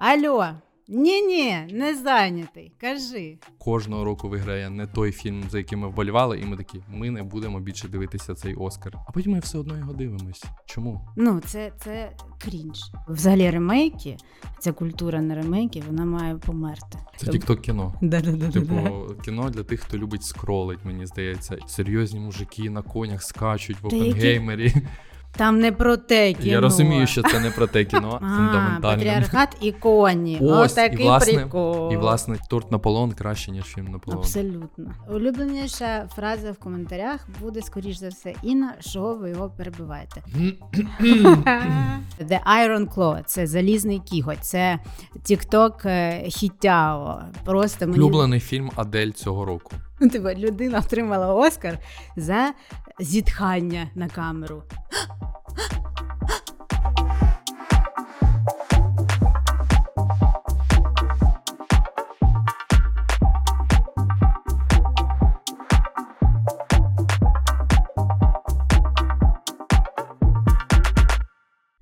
Алло, ні, ні, не зайнятий. Кажи. Кожного року виграє не той фільм, за яким ми вболівали, і ми такі, ми не будемо більше дивитися цей Оскар. А потім ми все одно його дивимось. Чому? Ну, це це крінж. Взагалі, ремейки, ця культура на ремейки, вона має померти. Це тікток кіно. Типу, кіно для тих, хто любить скролить, мені здається. Серйозні мужики на конях скачуть в опенгеймері. Там не про те кіно. Я розумію, що це не про те кіно, фундаментально. патріархат і коні. Ось, Отакий і, власне, прикол. І власне торт Наполеон краще, ніж фільм Наполеон. Абсолютно. Улюбленіша фраза в коментарях буде, скоріш за все, Інна, що ви його перебиваєте. The Iron Claw – це залізний кіготь, це TikTok е, хітяо. Просто мені Улюблений фільм Адель цього року. Типа, людина отримала Оскар за зітхання на камеру.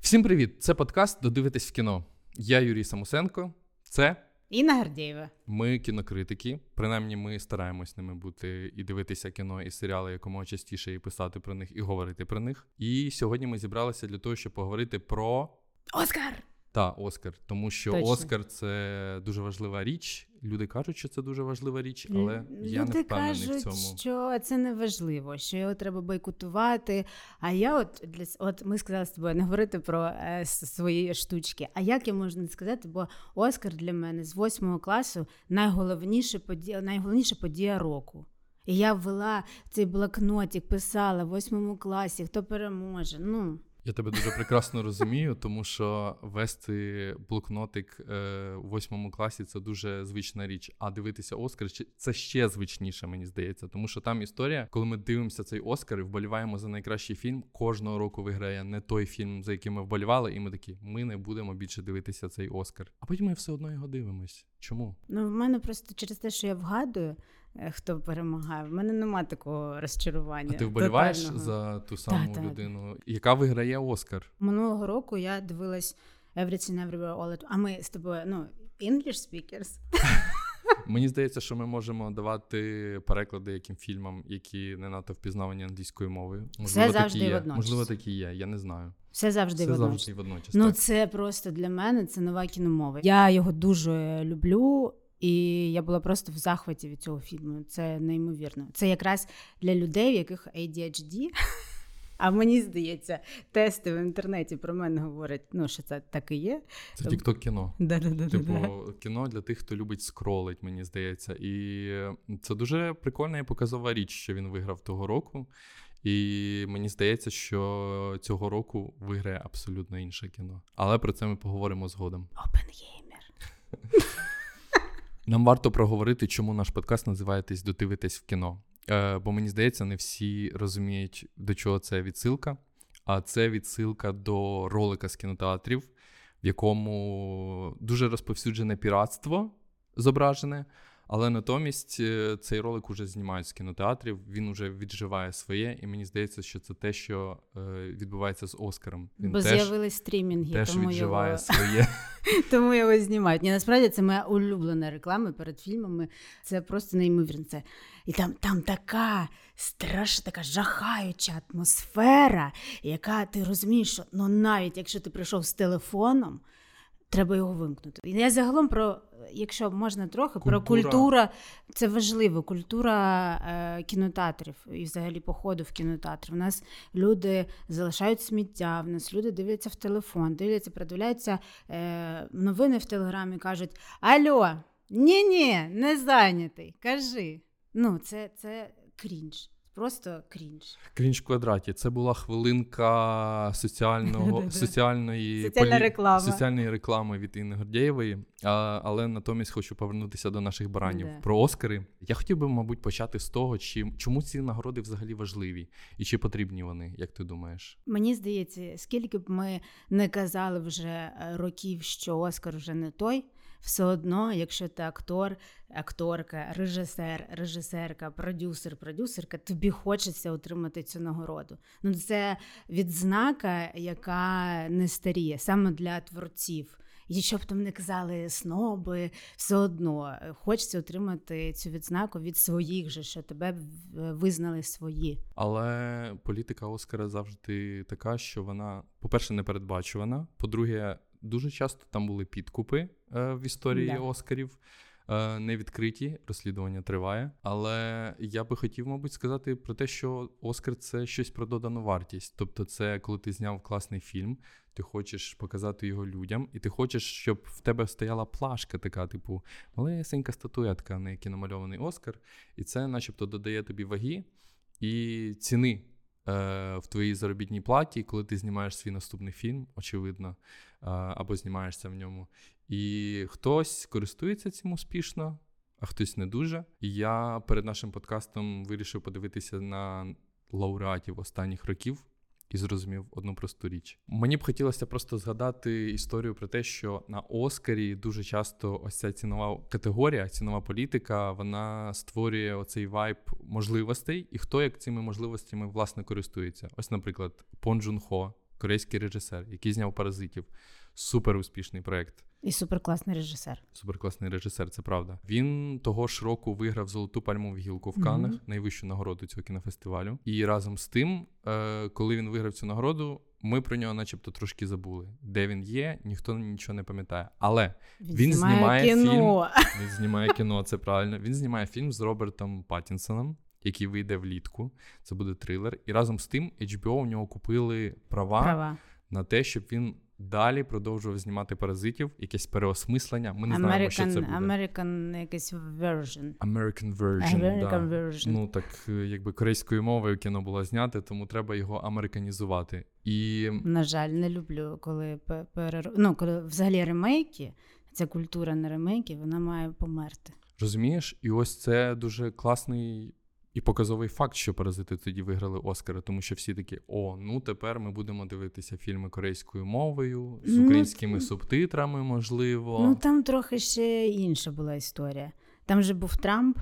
Всім привіт! Це подкаст Додивитись в кіно. Я Юрій Самусенко. Це Інна Гордєєва. ми кінокритики. Принаймні, ми стараємось ними бути і дивитися кіно і серіали якомога частіше, і писати про них, і говорити про них. І сьогодні ми зібралися для того, щоб поговорити про Оскар! Та Оскар, тому що Точно. Оскар це дуже важлива річ. Люди кажуть, що це дуже важлива річ, але я Люди не впевнений кажуть, в цьому. що це не важливо, що його треба бойкотувати. А я, от для от ми сказали з тобою не говорити про е, свої штучки. А як я можу не сказати? Бо Оскар для мене з восьмого класу найголовніша подія, найголовніша подія року. І я ввела цей блокнотик, писала в восьмому класі, хто переможе. Ну Я тебе дуже прекрасно розумію, тому що вести блокнотик е, у восьмому класі це дуже звична річ. А дивитися Оскар це ще звичніше, мені здається. Тому що там історія, коли ми дивимося цей Оскар і вболіваємо за найкращий фільм, кожного року виграє не той фільм, за яким ми вболівали, і ми такі, ми не будемо більше дивитися цей Оскар. А потім ми все одно його дивимось. Чому? Ну, в мене просто через те, що я вгадую, хто перемагає, в мене нема такого розчарування. А ти вболіваєш за ту саму та. людину, яка виграє Оскар? Минулого року я дивилась Everything Everywhere All at А ми з тобою, ну, English speakers. Мені здається, що ми можемо давати переклади яким фільмам, які не надто впізнавані англійською мовою. завжди такі є. водночас. Можливо, такі є. Я не знаю. Все завжди Це водночас. завжди водночас. Ну, так. це просто для мене це нова кіномова. Я його дуже люблю, і я була просто в захваті від цього фільму. Це неймовірно. Це якраз для людей, в яких ADHD. А мені здається, тести в інтернеті про мене говорять, ну що це так і є. Це тікток кіно. Типу, кіно для тих, хто любить скролить, мені здається. І це дуже прикольна і показова річ, що він виграв того року. І мені здається, що цього року виграє абсолютно інше кіно. Але про це ми поговоримо згодом. Опенгеймер. Нам варто проговорити, чому наш подкаст називається Додивитись в кіно. Е, бо мені здається, не всі розуміють, до чого це відсилка. А це відсилка до ролика з кінотеатрів, в якому дуже розповсюджене піратство зображене. Але натомість е, цей ролик уже знімають з кінотеатрів, він уже відживає своє, і мені здається, що це те, що е, відбувається з Оскаром. Він Бо з'явились стрімінги, теж тому відживає його... своє. Тому його знімають. Ні, насправді це моя улюблена реклама перед фільмами. Це просто неймовірно. Це... І там, там така страшна, така жахаюча атмосфера, яка ти розумієш, що ну навіть якщо ти прийшов з телефоном, треба його вимкнути. І я загалом про, якщо можна трохи, про Культура. культура, це важливо. Культура е, кінотеатрів і взагалі походу в кінотеатр. У нас люди залишають сміття, в нас люди дивляться в телефон, дивляться, продивляються е, новини в телеграмі, кажуть: Алло, ні, ні, не зайнятий. Кажи. Ну, це, це крінж. Просто крінж. Крінж в квадраті. Це була хвилинка соціального, соціальної, Соціальна реклама. соціальної реклами від Інни Гордєєвої. А, але натомість хочу повернутися до наших баранів про Оскари. Я хотів би, мабуть, почати з того, чи, чому ці нагороди взагалі важливі і чи потрібні вони, як ти думаєш? Мені здається, скільки б ми не казали вже е, років, що Оскар вже не той, все одно, якщо ти актор, акторка, режисер, режисерка, продюсер, продюсерка, тобі хочеться отримати цю нагороду. Ну, це відзнака, яка не старіє саме для творців. І щоб там не казали сноби, все одно хочеться отримати цю відзнаку від своїх же, що тебе визнали свої. Але політика Оскара завжди така, що вона, по-перше, не передбачувана. По-друге, дуже часто там були підкупи е, в історії да. Оскарів. Е, не відкриті, розслідування триває. Але я би хотів, мабуть, сказати про те, що Оскар це щось про додану вартість. Тобто, це коли ти зняв класний фільм, ти хочеш показати його людям, і ти хочеш, щоб в тебе стояла плашка, така, типу, малесенька статуетка, на якій намальований Оскар, і це, начебто, додає тобі ваги і ціни. Е, в твоїй заробітній платі, коли ти знімаєш свій наступний фільм, очевидно, е, або знімаєшся в ньому. І хтось користується цим успішно, а хтось не дуже. І я перед нашим подкастом вирішив подивитися на лауреатів останніх років. І зрозумів одну просту річ. Мені б хотілося просто згадати історію про те, що на Оскарі дуже часто ось ця цінова категорія, цінова політика, вона створює оцей вайб можливостей, і хто як цими можливостями власне користується. Ось, наприклад, Пон Джун Хо, корейський режисер, який зняв паразитів, супер успішний проект. І суперкласний режисер. Суперкласний режисер, це правда. Він того ж року виграв золоту пальмову гілку в Каннах, mm-hmm. найвищу нагороду цього кінофестивалю. І разом з тим, е, коли він виграв цю нагороду, ми про нього, начебто, трошки забули. Де він є, ніхто нічого не пам'ятає. Але він, він знімає, знімає кіно. фільм. Він знімає кіно, це правильно. Він знімає фільм з Робертом Паттінсоном, який вийде влітку. Це буде трилер. І разом з тим HBO у нього купили права, права. на те, щоб він далі продовжував знімати паразитів, якесь переосмислення. Ми не American, знаємо, що це буде. American якийсь version. American version, American да. version. Ну так е, якби корейською мовою кіно було зняте, тому треба його американізувати. І на жаль, не люблю, коли перер... ну, коли взагалі ремейки. Ця культура на ремейки, вона має померти. Розумієш, і ось це дуже класний і показовий факт, що паразити тоді виграли Оскара, тому що всі такі: о, ну тепер ми будемо дивитися фільми корейською мовою, з ну, українськими ну, субтитрами, можливо. Ну там трохи ще інша була історія. Там же був Трамп,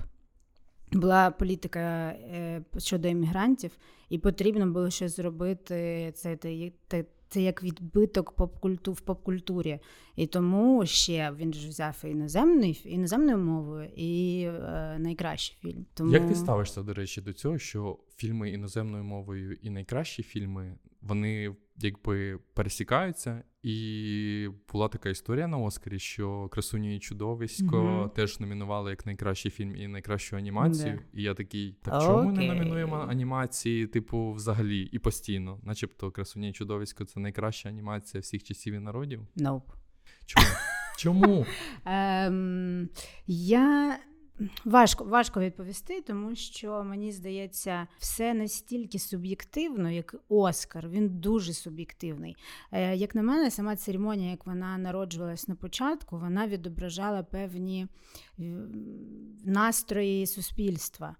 була політика е, щодо іммігрантів, і потрібно було щось зробити. Це те, це як відбиток поп-культу в поп-культурі. І тому ще він ж взяв іноземний, іноземною мовою і е, найкращий фільм. Тому... Як ти ставишся, до речі, до цього, що фільми іноземною мовою і найкращі фільми вони якби пересікаються, і була така історія на Оскарі, що красуні і чудовисько mm теж номінували як найкращий фільм і найкращу анімацію. Yeah. І я такий, так чому okay. не номінуємо анімації, типу, взагалі і постійно? Начебто красуні і чудовисько це найкраща анімація всіх часів і народів? Nope. Чому? Чому? Um, я Важко важко відповісти, тому що мені здається, все настільки суб'єктивно, як Оскар. Він дуже суб'єктивний. Е, як на мене, сама церемонія, як вона народжувалась на початку, вона відображала певні настрої суспільства.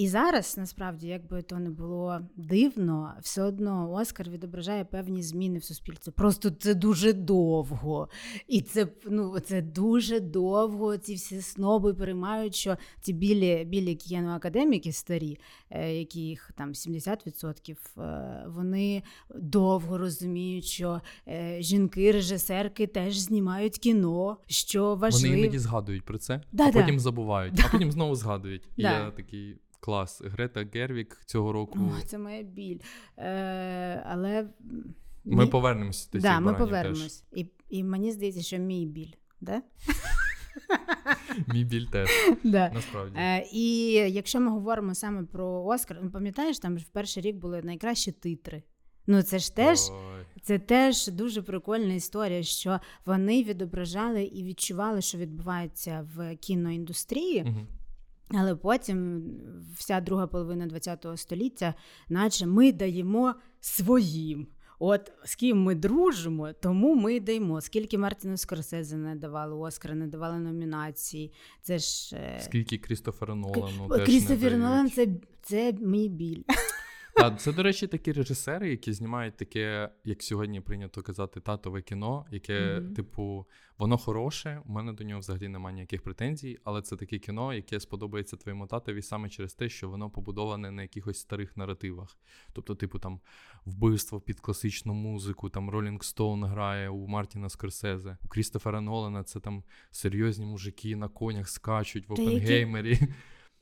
І зараз, насправді, як би то не було дивно, все одно Оскар відображає певні зміни в суспільстві. Просто це дуже довго. І це ну, це дуже довго. Ці всі сноби переймають, що ці білі білі кіноакадеміки старі, е, яких там 70%, е, вони довго розуміють, що е, жінки-режисерки теж знімають кіно. що важливо. Вони іноді згадують про це, да, а потім забувають, да. а потім знову згадують. І я такий. Клас. Грета Гервік цього року. О, Це моя біль. Е, Але ми мій... повернемося до да, ми повернемось. І і мені здається, що мій біль. Да? Мій біль теж. Да. Насправді. Е, І якщо ми говоримо саме про Оскар, ну пам'ятаєш, там в перший рік були найкращі титри. Ну, це ж теж це теж дуже прикольна історія, що вони відображали і відчували, що відбувається в кіноіндустрії. Угу. Але потім вся друга половина ХХ століття, наче ми даємо своїм. От з ким ми дружимо, тому ми даємо. Скільки Мартіну Скорсезе не давали Оскара, не давали номінації. Це ж е, скільки Крістофера Нолану Крістофер Нолан це, це мій біль. Так, це, до речі, такі режисери, які знімають таке, як сьогодні прийнято казати, татове кіно, яке, Мгм. типу, воно хороше, у мене до нього взагалі немає ніяких претензій, але це таке кіно, яке сподобається твоєму татові саме через те, що воно побудоване на якихось старих наративах. Тобто, типу, там вбивство під класичну музику, там Ролінг Стоун грає у Мартіна Скорсезе, у Крістофера Нолана це там серйозні мужики на конях скачуть в Та які Опенгеймері.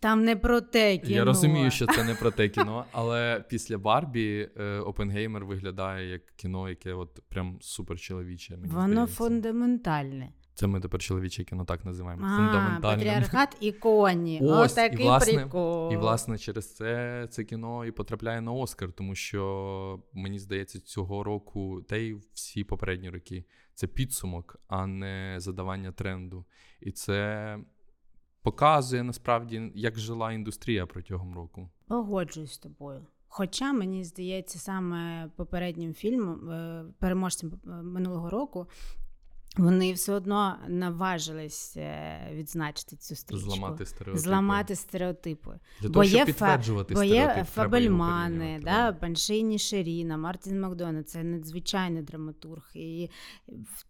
Там не про те кіно. Я розумію, що це не про те кіно, але після Барбі е, Опенгеймер виглядає як кіно, яке от прям супер чоловіче. Мені Воно здається. фундаментальне. Це ми тепер чоловіче кіно так називаємо. А, Фундаментальне. патріархат і коні. Ось, і власне- прикол. І власне через це це кіно і потрапляє на Оскар, тому що мені здається, цього року, та й всі попередні роки, це підсумок, а не задавання тренду. І це показує насправді, як жила індустрія протягом року. Погоджуюсь з тобою. Хоча мені здається, саме попереднім фільмом, е, переможцем е, минулого року, вони все одно наважились е, відзначити цю стрічку. Зламати стереотипи. Зламати стереотипи. Для бо того, є підтверджувати Бо є Фабельмани, да, Баншині Шеріна, Мартін Макдона. Це надзвичайний драматург. І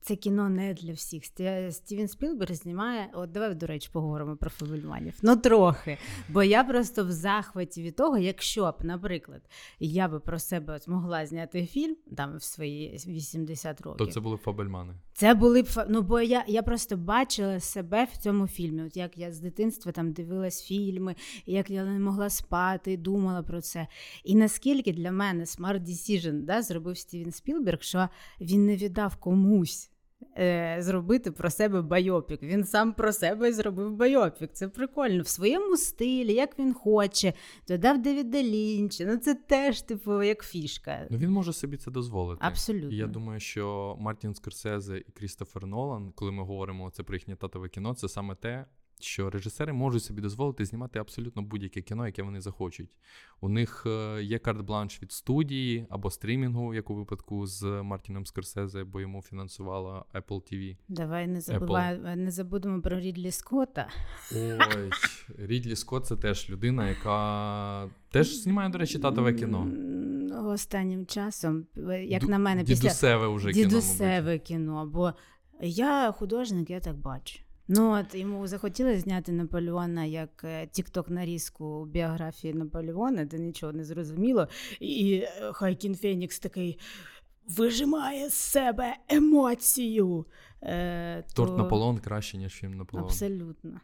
це кіно не для всіх. Сті- Стівен Спілберг знімає. От давай, до речі, поговоримо про Фабельманів. Ну, трохи. Бо я просто в захваті від того, якщо б, наприклад, я би про себе змогла зняти фільм там в свої 80 років. То це були фабельмани. Це були б ну, бо я, я просто бачила себе в цьому фільмі. От як я з дитинства там дивилась фільми, як я не могла спати, думала про це. І наскільки для мене Smart Decision да, зробив Стівен Спілберг, що він не віддав комусь. Е, Зробити про себе байопік. Він сам про себе зробив байопік. Це прикольно. В своєму стилі, як він хоче, додав Девіда Лінча. Ну це теж, типу, як фішка. Ну він може собі це дозволити. Абсолютно. І я думаю, що Мартін Скорсезе і Крістофер Нолан, коли ми говоримо це про їхнє татове кіно, це саме те, що режисери можуть собі дозволити знімати абсолютно будь-яке кіно, яке вони захочуть. У них е, є карт-бланш від студії або стрімінгу, як у випадку з Мартіном Скорсезе, бо йому фінансувала Apple TV. Давай не забувай, не забудемо про Рідлі Скотта. Ой, Рідлі Скотт це теж людина, яка теж знімає, до речі, татове кіно. Останнім часом, е, як Ду- на мене, після Дідусеве вже кіно. мабуть. кіно. Бо я художник, я так бачу. Ну, от йому захотілося зняти Наполеона як тікток нарізку біографії Наполеона, де нічого не зрозуміло. І е, Хайкін Фенікс такий вижимає з себе емоцію. Е, Торт то... Наполеон краще, ніж фільм Наполеон. Абсолютно.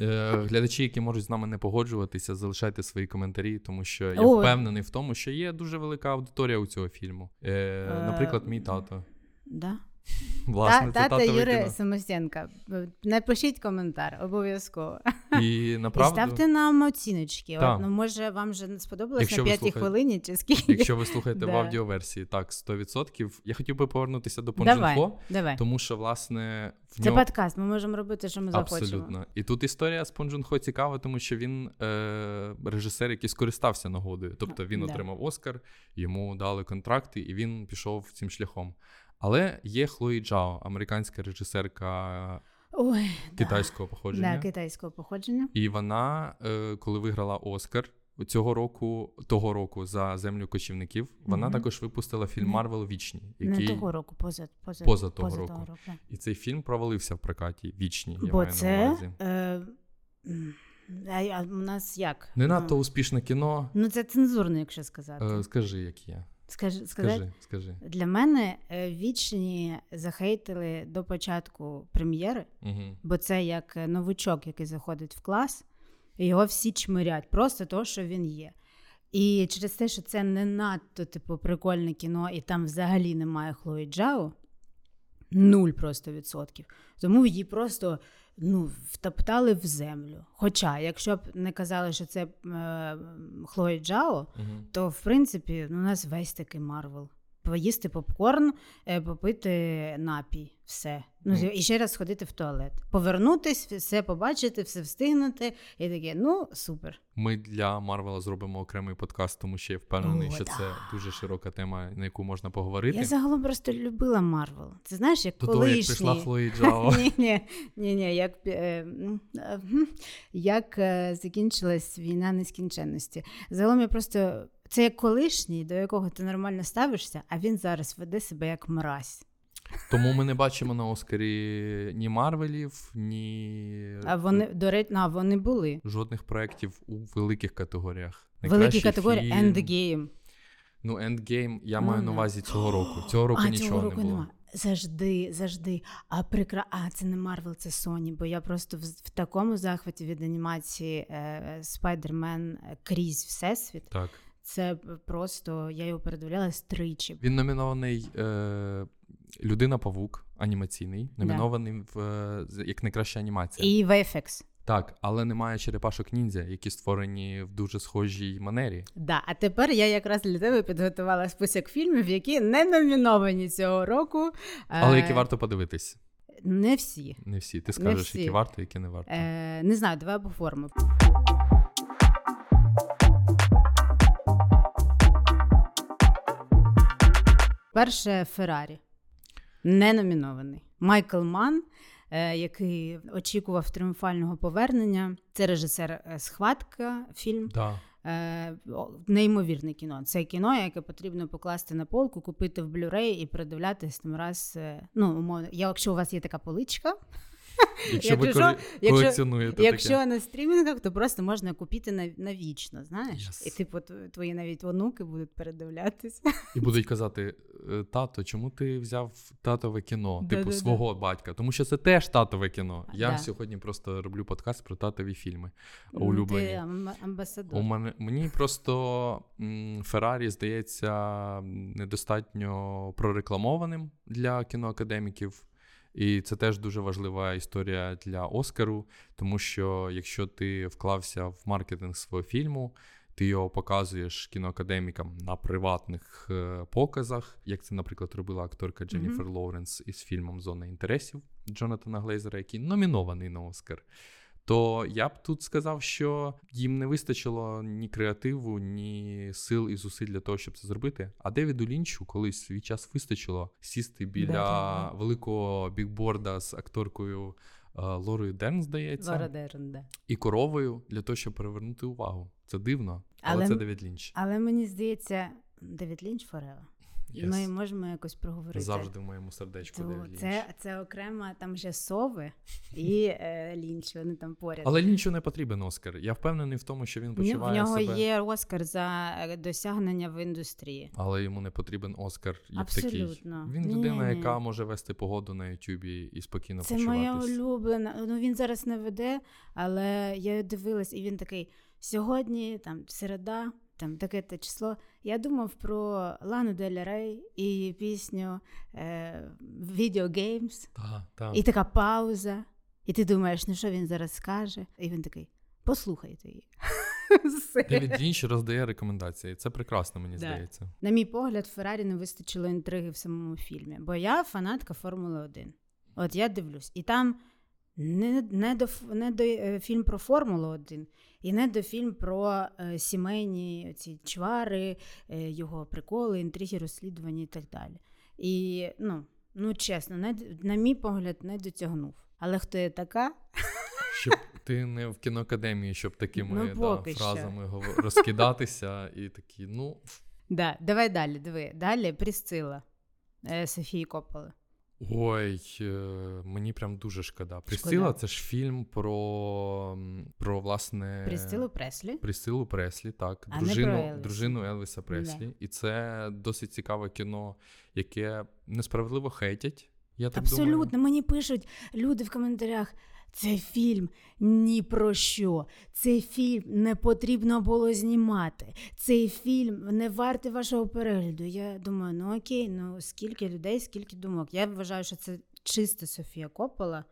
Е, Глядачі, які можуть з нами не погоджуватися, залишайте свої коментарі, тому що я О. впевнений в тому, що є дуже велика аудиторія у цього фільму. Е, наприклад, мій тато. Да? Власне, Та, тата Юрія кіно. Напишіть коментар, обов'язково. І І ставте нам оціночки. От, ну, може, вам вже не сподобалось Якщо на п'ятій хвилині чи скільки? якщо ви слухаєте в аудіоверсії, так, 100%. Я хотів би повернутися до Давай, тому що, власне, в Це нього... подкаст, ми можемо робити, що ми захочемо. Абсолютно. І тут історія з Понджунхо цікава, тому що він е, режисер, який скористався нагодою. Тобто він Да. отримав Оскар, йому дали контракти, і він пішов цим шляхом. Але є Хлої Джао, американська режисерка Ой, китайського походження. Да, китайського походження. І вона, е, коли виграла Оскар цього року, того року за землю кочівників, вона Мгм. також випустила фільм Марвел Вічні, Не того року, поза, поза, Поза того року. да. і цей фільм провалився в прокаті. Вічні. Я Бо маю на увазі. е, а, а у нас як? Не Ну, надто успішне кіно. Ну, це цензурно, якщо сказати. Е, скажи, як є. Скажи? Скажи, скажи. Для мене е, вічні захейтили до початку прем'єри, Угу. бо це як е, новичок, який заходить в клас, і його всі чмирять, просто того, що він є. І через те, що це не надто типу прикольне кіно, і там взагалі немає Хлої Джао, нуль просто відсотків. Тому її просто ну, втоптали в землю. Хоча, якщо б не казали, що це е, Хлої Джао, Угу. то в принципі ну, у нас весь такий Марвел. Поїсти попкорн, е, попити напій, все. Ну, Ну. і ще раз сходити в туалет. Повернутись, все побачити, все встигнути. І таке, ну супер. Ми для Марвела зробимо окремий подкаст, тому що я впевнений, О, що да. це дуже широка тема, на яку можна поговорити. Я загалом просто любила Марвел. Це знаєш, як До того, як прийшла Хлої Джао. Ні, ні, як, е, е, як закінчилась війна нескінченності. Загалом я просто це як колишній, до якого ти нормально ставишся, а він зараз веде себе як мразь. Тому ми не бачимо на Оскарі ні Марвелів, ні А вони, до речі, а, вони були. жодних проєктів у великих категоріях. Великі категорії фільм. Endgame. Ну, Endgame, я Ну, маю да. на увазі цього року. Цього року а, нічого цього року не було. нема. Завжди, завжди. А прикра... А, це не Марвел, це Sony, бо я просто в, в такому захваті від анімації е, Spider-Man крізь Всесвіт. Так. Це просто я його передивлялась тричі. Він номінований е, Людина Павук, анімаційний, номінований в, е, як найкраща анімація. І VFX. Так, але немає черепашок ніндзя, які створені в дуже схожій манері. Да, а тепер я якраз для тебе підготувала список фільмів, які не номіновані цього року. Але Е, які варто подивитись. Не всі. Не всі. Ти скажеш, всі. які варто, які не варто. Е, не знаю, давай оформимо. Перше Феррарі. Не номінований. Майкл Ман, е, який очікував тріумфального повернення. Це режисер е, Схватка, фільм. Да. Е, неймовірне кіно. Це кіно, яке потрібно покласти на полку, купити в Blu-ray і передивлятись там раз. Ну, умовно, якщо у вас є така поличка, Якщо ви Якщо- коле- якщо- колекціонуєте Якщо таке. на стрімінгах, то просто можна купити на, навічно, знаєш? Yes. І типу твої навіть онуки будуть передивлятися. І будуть казати: «Е, тато, чому ти взяв татове кіно? Типу Да-да-да. свого батька, тому що це теж татове кіно. Я Да. сьогодні просто роблю подкаст про татові фільми. Ну, Улюблені. Ти амбасадор. У мене мені просто Феррарі здається недостатньо прорекламованим для кіноакадеміків. І це теж дуже важлива історія для Оскару, тому що якщо ти вклався в маркетинг свого фільму, ти його показуєш кіноакадемікам на приватних е, показах, як це, наприклад, робила акторка Дженніфер Лоуренс із фільмом Зона інтересів Джонатана Глейзера, який номінований на Оскар то я б тут сказав, що їм не вистачило ні креативу, ні сил і зусиль для того, щоб це зробити. А Девіду Лінчу колись свій час вистачило сісти біля великого бікборда з акторкою е, Лорою Дерн, здається, Лора Дерн, да. і коровою для того, щоб привернути увагу. Це дивно, але, Але це Девід Лінч. Але мені здається, Девід Лінч forever. Yes. Ми можемо якось проговорити. Завжди в моєму сердечку То Лінч. це, це окрема там вже сови і е, Лінч, вони там поряд. Але Лінчу не потрібен Оскар. Я впевнений в тому, що він почуває в нього себе. є Оскар за е, досягнення в індустрії. Але йому не потрібен Оскар як такий. Він Ні, людина, яка може вести погоду на Ютубі і спокійно Це моя улюблена. Ну він зараз не веде, але я дивилась, і він такий: сьогодні, там, середа, там таке те число. Я думав про Лану Дель Рей і пісню е, Video Games. Та, та. І така пауза. І ти думаєш, ну що він зараз скаже? І він такий: послухайте її. Девід Лінч роздає рекомендації. Це прекрасно, мені Да. здається. На мій погляд, Феррарі не вистачило інтриги в самому фільмі, бо я фанатка Формули 1. От я дивлюсь, і там не, не, до, не до е, фільм про Формулу 1, і не до фільм про е, сімейні ці чвари, е, його приколи, інтриги, розслідування і так далі. І ну, ну чесно, не, на мій погляд, не дотягнув. Але хто я така? Щоб ти не в кіноакадемії, щоб такими Ну, да, поки що. фразами розкидатися і такі, ну. Да, давай далі, диви. Далі Прісцила е, Софії Копполи. Ой, е, мені прям дуже шкода. Присила це ж фільм про, про власне. Прісцилу Преслі. Присилу Преслі, так, А не про дружину, Елвіса. дружину Елвіса Преслі. І це досить цікаве кіно, яке несправедливо хейтять. Я так Абсолютно, думаю. мені пишуть люди в коментарях. Цей фільм ні про що. Цей фільм не потрібно було знімати. Цей фільм не вартий вашого перегляду. Я думаю, ну окей, ну скільки людей, скільки думок. Я вважаю, що це чисто Софія Коппола.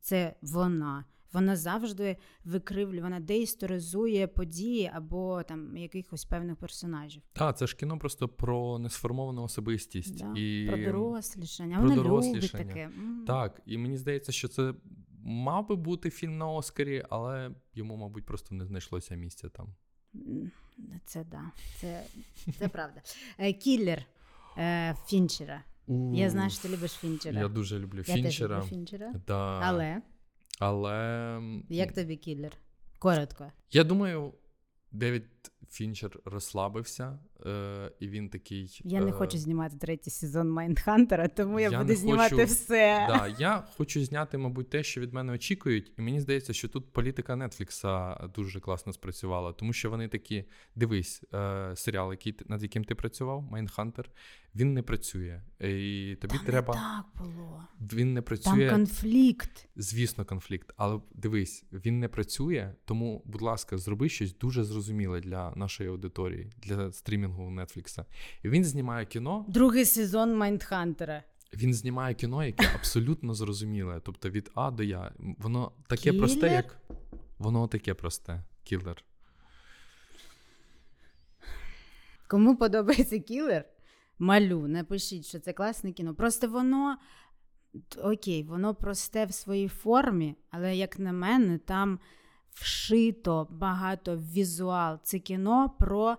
Це вона. Вона завжди викривлює, вона деісторизує події або там якихось певних персонажів. Так, це ж кіно просто про несформовану особистість. Да? І... Про дорослішання. про Вона любить таке. Так, і мені здається, що це мав би бути фільм на Оскарі, але йому, мабуть, просто не знайшлося місця там. Це да, це, це правда. Е, Кіллер е, Фінчера. Я знаю, що ти любиш Фінчера. Я дуже люблю Я теж Фінчера. люблю Фінчера. Да. Але Але як тобі кіллер? Коротко. я думаю, Девід Фінчер розслабився, е, і він такий. Я не е, хочу знімати третій сезон Майндхантера, тому я, Я буду знімати хочу- все. Да, я хочу зняти, мабуть, те, що від мене очікують, і мені здається, що тут політика Нетфлікса дуже класно спрацювала, тому що вони такі: дивись, е, серіал, який над яким ти працював, Майнхантер, він не працює. І тобі Та треба. не так було. Він не Там працює. конфлікт. Звісно, конфлікт, але дивись, він не працює, тому, будь ласка, зроби щось дуже зрозуміле для нашої аудиторії, для стрімінгу Нетфлікса. І він знімає кіно, Другий сезон Майндхантера. він знімає кіно, яке абсолютно зрозуміле. Тобто від А до Я. Воно таке Кілер? просте, як. Воно таке просте. Кілер. Кому подобається кілер? Малю, напишіть, що це класне кіно. Просто воно окей, воно просте в своїй формі, але як на мене, там вшито багато в візуал. Це кіно про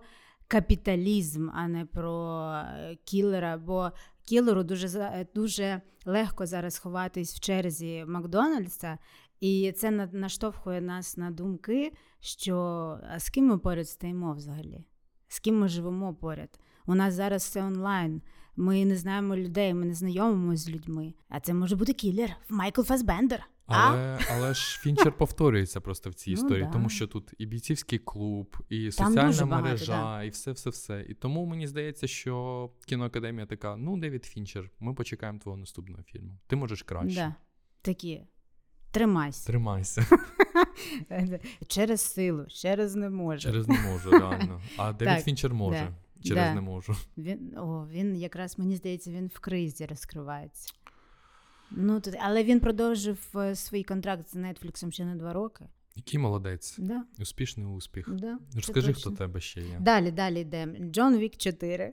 капіталізм, а не про е, кілера. Бо кілеру дуже е, дуже легко зараз ховатись в черзі Макдональдса, і це наштовхує нас на думки, що а з ким ми поряд стоїмо взагалі? З ким ми живемо поряд? У нас зараз все онлайн. Ми не знаємо людей, ми не знайомимося з людьми. А це може бути кілер Майкл Фасбендер. А? Але, але ж Фінчер повторюється просто в цій Ну історії, да. тому що тут і бійцівський клуб, і соціальна багато, мережа, і все, все, все. І тому мені здається, що кіноакадемія така: ну, Девід Фінчер, ми почекаємо твого наступного фільму. Ти можеш краще. Да. Такі. Тримайся. Тримайся. Через силу, через не може. Через не можу, реально. А Девід Так, Фінчер може. да, Через да. не можу. Він, о, він якраз, мені здається, він в кризі розкривається. Ну, тут, але він продовжив е, свій контракт з Нетфліксом ще на два роки. Який молодець. Да, Успішний успіх. да, Розкажи, хто тебе ще є. Далі, далі йдемо. Джон Вік 4.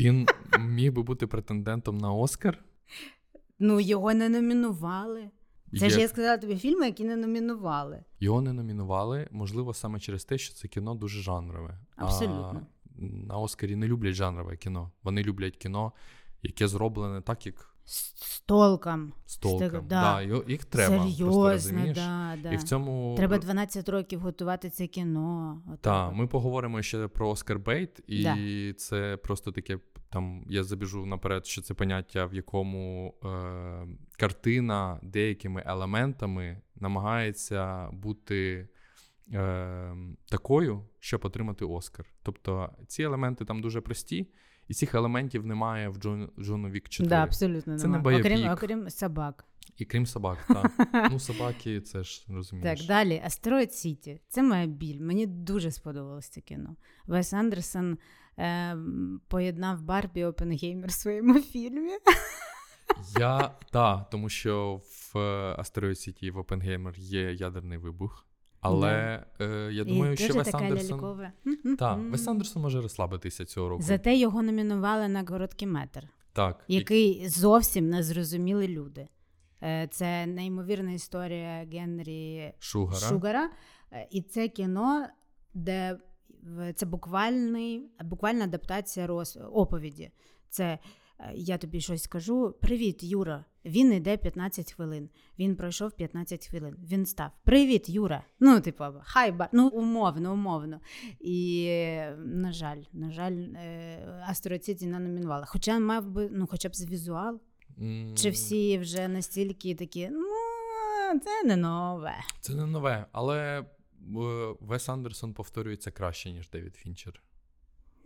Він міг би бути претендентом на Оскар. Ну, його не номінували. Це Є- ж я сказала тобі фільми, які не номінували. Його не номінували, можливо, саме через те, що це кіно дуже жанрове. Абсолютно. А на Оскарі не люблять жанрове кіно. Вони люблять кіно, яке зроблене так, як З, з толком. з толком. да. Да, їх треба. просто, Серйозно, розумієш? да, да. І в цьому Треба 12 років готувати це кіно. Так, ми поговоримо ще про Оскар Бейт, і Да. це просто таке. Там я забіжу наперед, що це поняття, в якому е, картина деякими елементами намагається бути е, такою, щоб отримати Оскар. Тобто ці елементи там дуже прості, і цих елементів немає в Джон, Джону Вік 4. Да, абсолютно Це нема. не окрім, окрім собак. І крім собак, так. ну, собаки, це ж розумієш. Так, далі. Астероїд Сіті. Це моя біль. Мені дуже сподобалось це кіно. Вес Андерсон е, поєднав Барбі і Опенгеймер в своєму фільмі. Я так, тому що в Астероїд Сіті в Опенгеймер є ядерний вибух. Але е, я думаю, і що Вес Андерсон. Так, Вес Андерсон може розслабитися цього року. Зате його номінували на короткий метр, Так. І- який зовсім не зрозуміли люди. Е, Це неймовірна історія Генрі Шугара. Шугара. Е, І це кіно, де це буквальний, буквальна адаптація роз, оповіді. Це я тобі щось скажу. Привіт, Юра. Він йде 15 хвилин. Він пройшов 15 хвилин. Він став. Привіт, Юра. Ну, типу, хай ба. Ну, умовно, умовно. І, е, на жаль, на жаль, е, Астероїд Сіті не номінували. Хоча мав би, ну, хоча б з візуал. М, Чи всі вже настільки такі, ну, це не нове. Це не нове, але е, Вес Андерсон повторюється краще, ніж Девід Фінчер.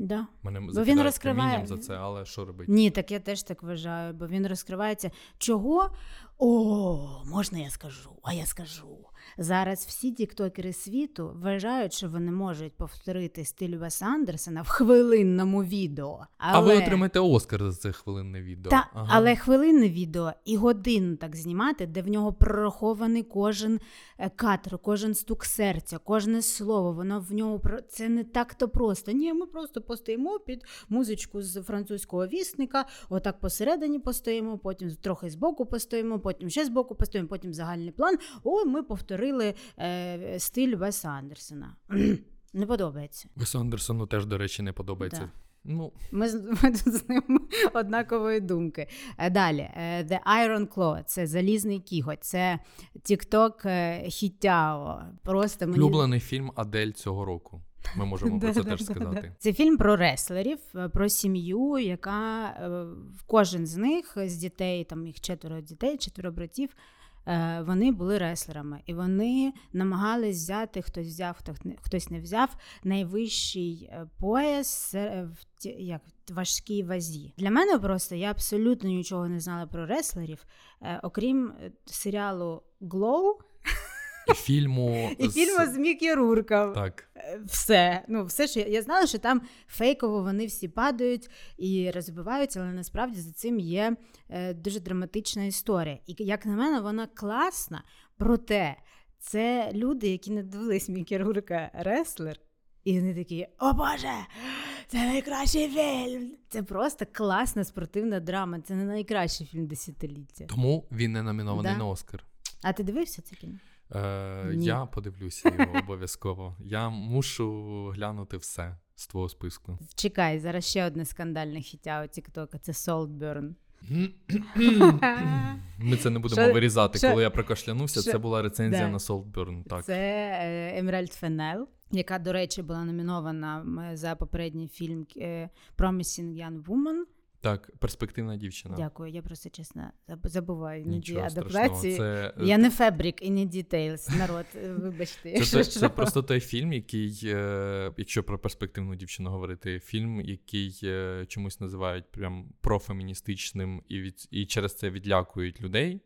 Да. Мене він розкриває- за це, але що робити? Ні, так я теж так вважаю, бо він розкривається. Чого? О, можна я скажу, а я скажу. Зараз всі тіктокери світу вважають, що вони можуть повторити стиль Веса Андерсона в хвилинному відео. Але... А ви отримаєте Оскар за це хвилинне відео. Та, Ага. Але хвилинне відео і годину так знімати, де в нього прорахований кожен е, кадр, кожен стук серця, кожне слово. Воно в нього це не так то просто. Ні, ми просто постоїмо під музичку з французького вісника, отак посередині постоїмо, потім трохи збоку постоїмо, потім ще збоку постоїмо, потім загальний план. Ой, ми повторили е, стиль Веса Андерсона. Не подобається. Весу Андерсону теж, до речі, не подобається. Да. Ну, Ми, ми тут з ним однакової думки. Е, Далі, е, The Iron Claw, це залізний кіготь, це е, Хітяо. Просто мені... улюблений фільм Адель цього року. Ми можемо про це теж сказати. Це фільм про реслерів, е, про сім'ю, яка е, кожен з них з дітей, там їх четверо дітей, четверо братів. Е, Вони були реслерами, і вони намагались взяти, хтось взяв, хтось не- взяв найвищий е, пояс е, в як важкій вазі. Для мене просто я абсолютно нічого не знала про реслерів, окрім серіалу Glow І фільму і фільму з Мікі Рурком. Так. Е, все. Ну, все, що я, я знала, що там фейково вони всі падають і розбиваються, але насправді за цим є е, дуже драматична історія. І як на мене, вона класна. Проте це люди, які не дивились Мікі Рурка Реслер. І вони такі: О Боже, це найкращий фільм! Це просто класна спортивна драма. Це не найкращий фільм десятиліття. Тому він не номінований Да. на Оскар. А ти дивився це кіно? Е, Ні. я подивлюся його обов'язково. Я мушу глянути все з твого списку. Чекай, зараз ще одне скандальне хіття у Тіктока це Saltburn. Ми це не будемо Що- вирізати. що- Коли я прокашлянувся, що- це була рецензія Да. на Saltburn. Так. Це е, Емеральд Фенел, яка, до речі, була номінована за попередній фільм е, Promising Young Woman. Так, перспективна дівчина. Дякую, я просто чесно забуваю Нічого адаптації. Це, е, Я не фабрик і не details, народ, е, вибачте. Це, це, це просто той фільм, який, е, якщо про перспективну дівчину говорити, фільм, який чомусь називають прям профеміністичним і, від, і через це відлякують людей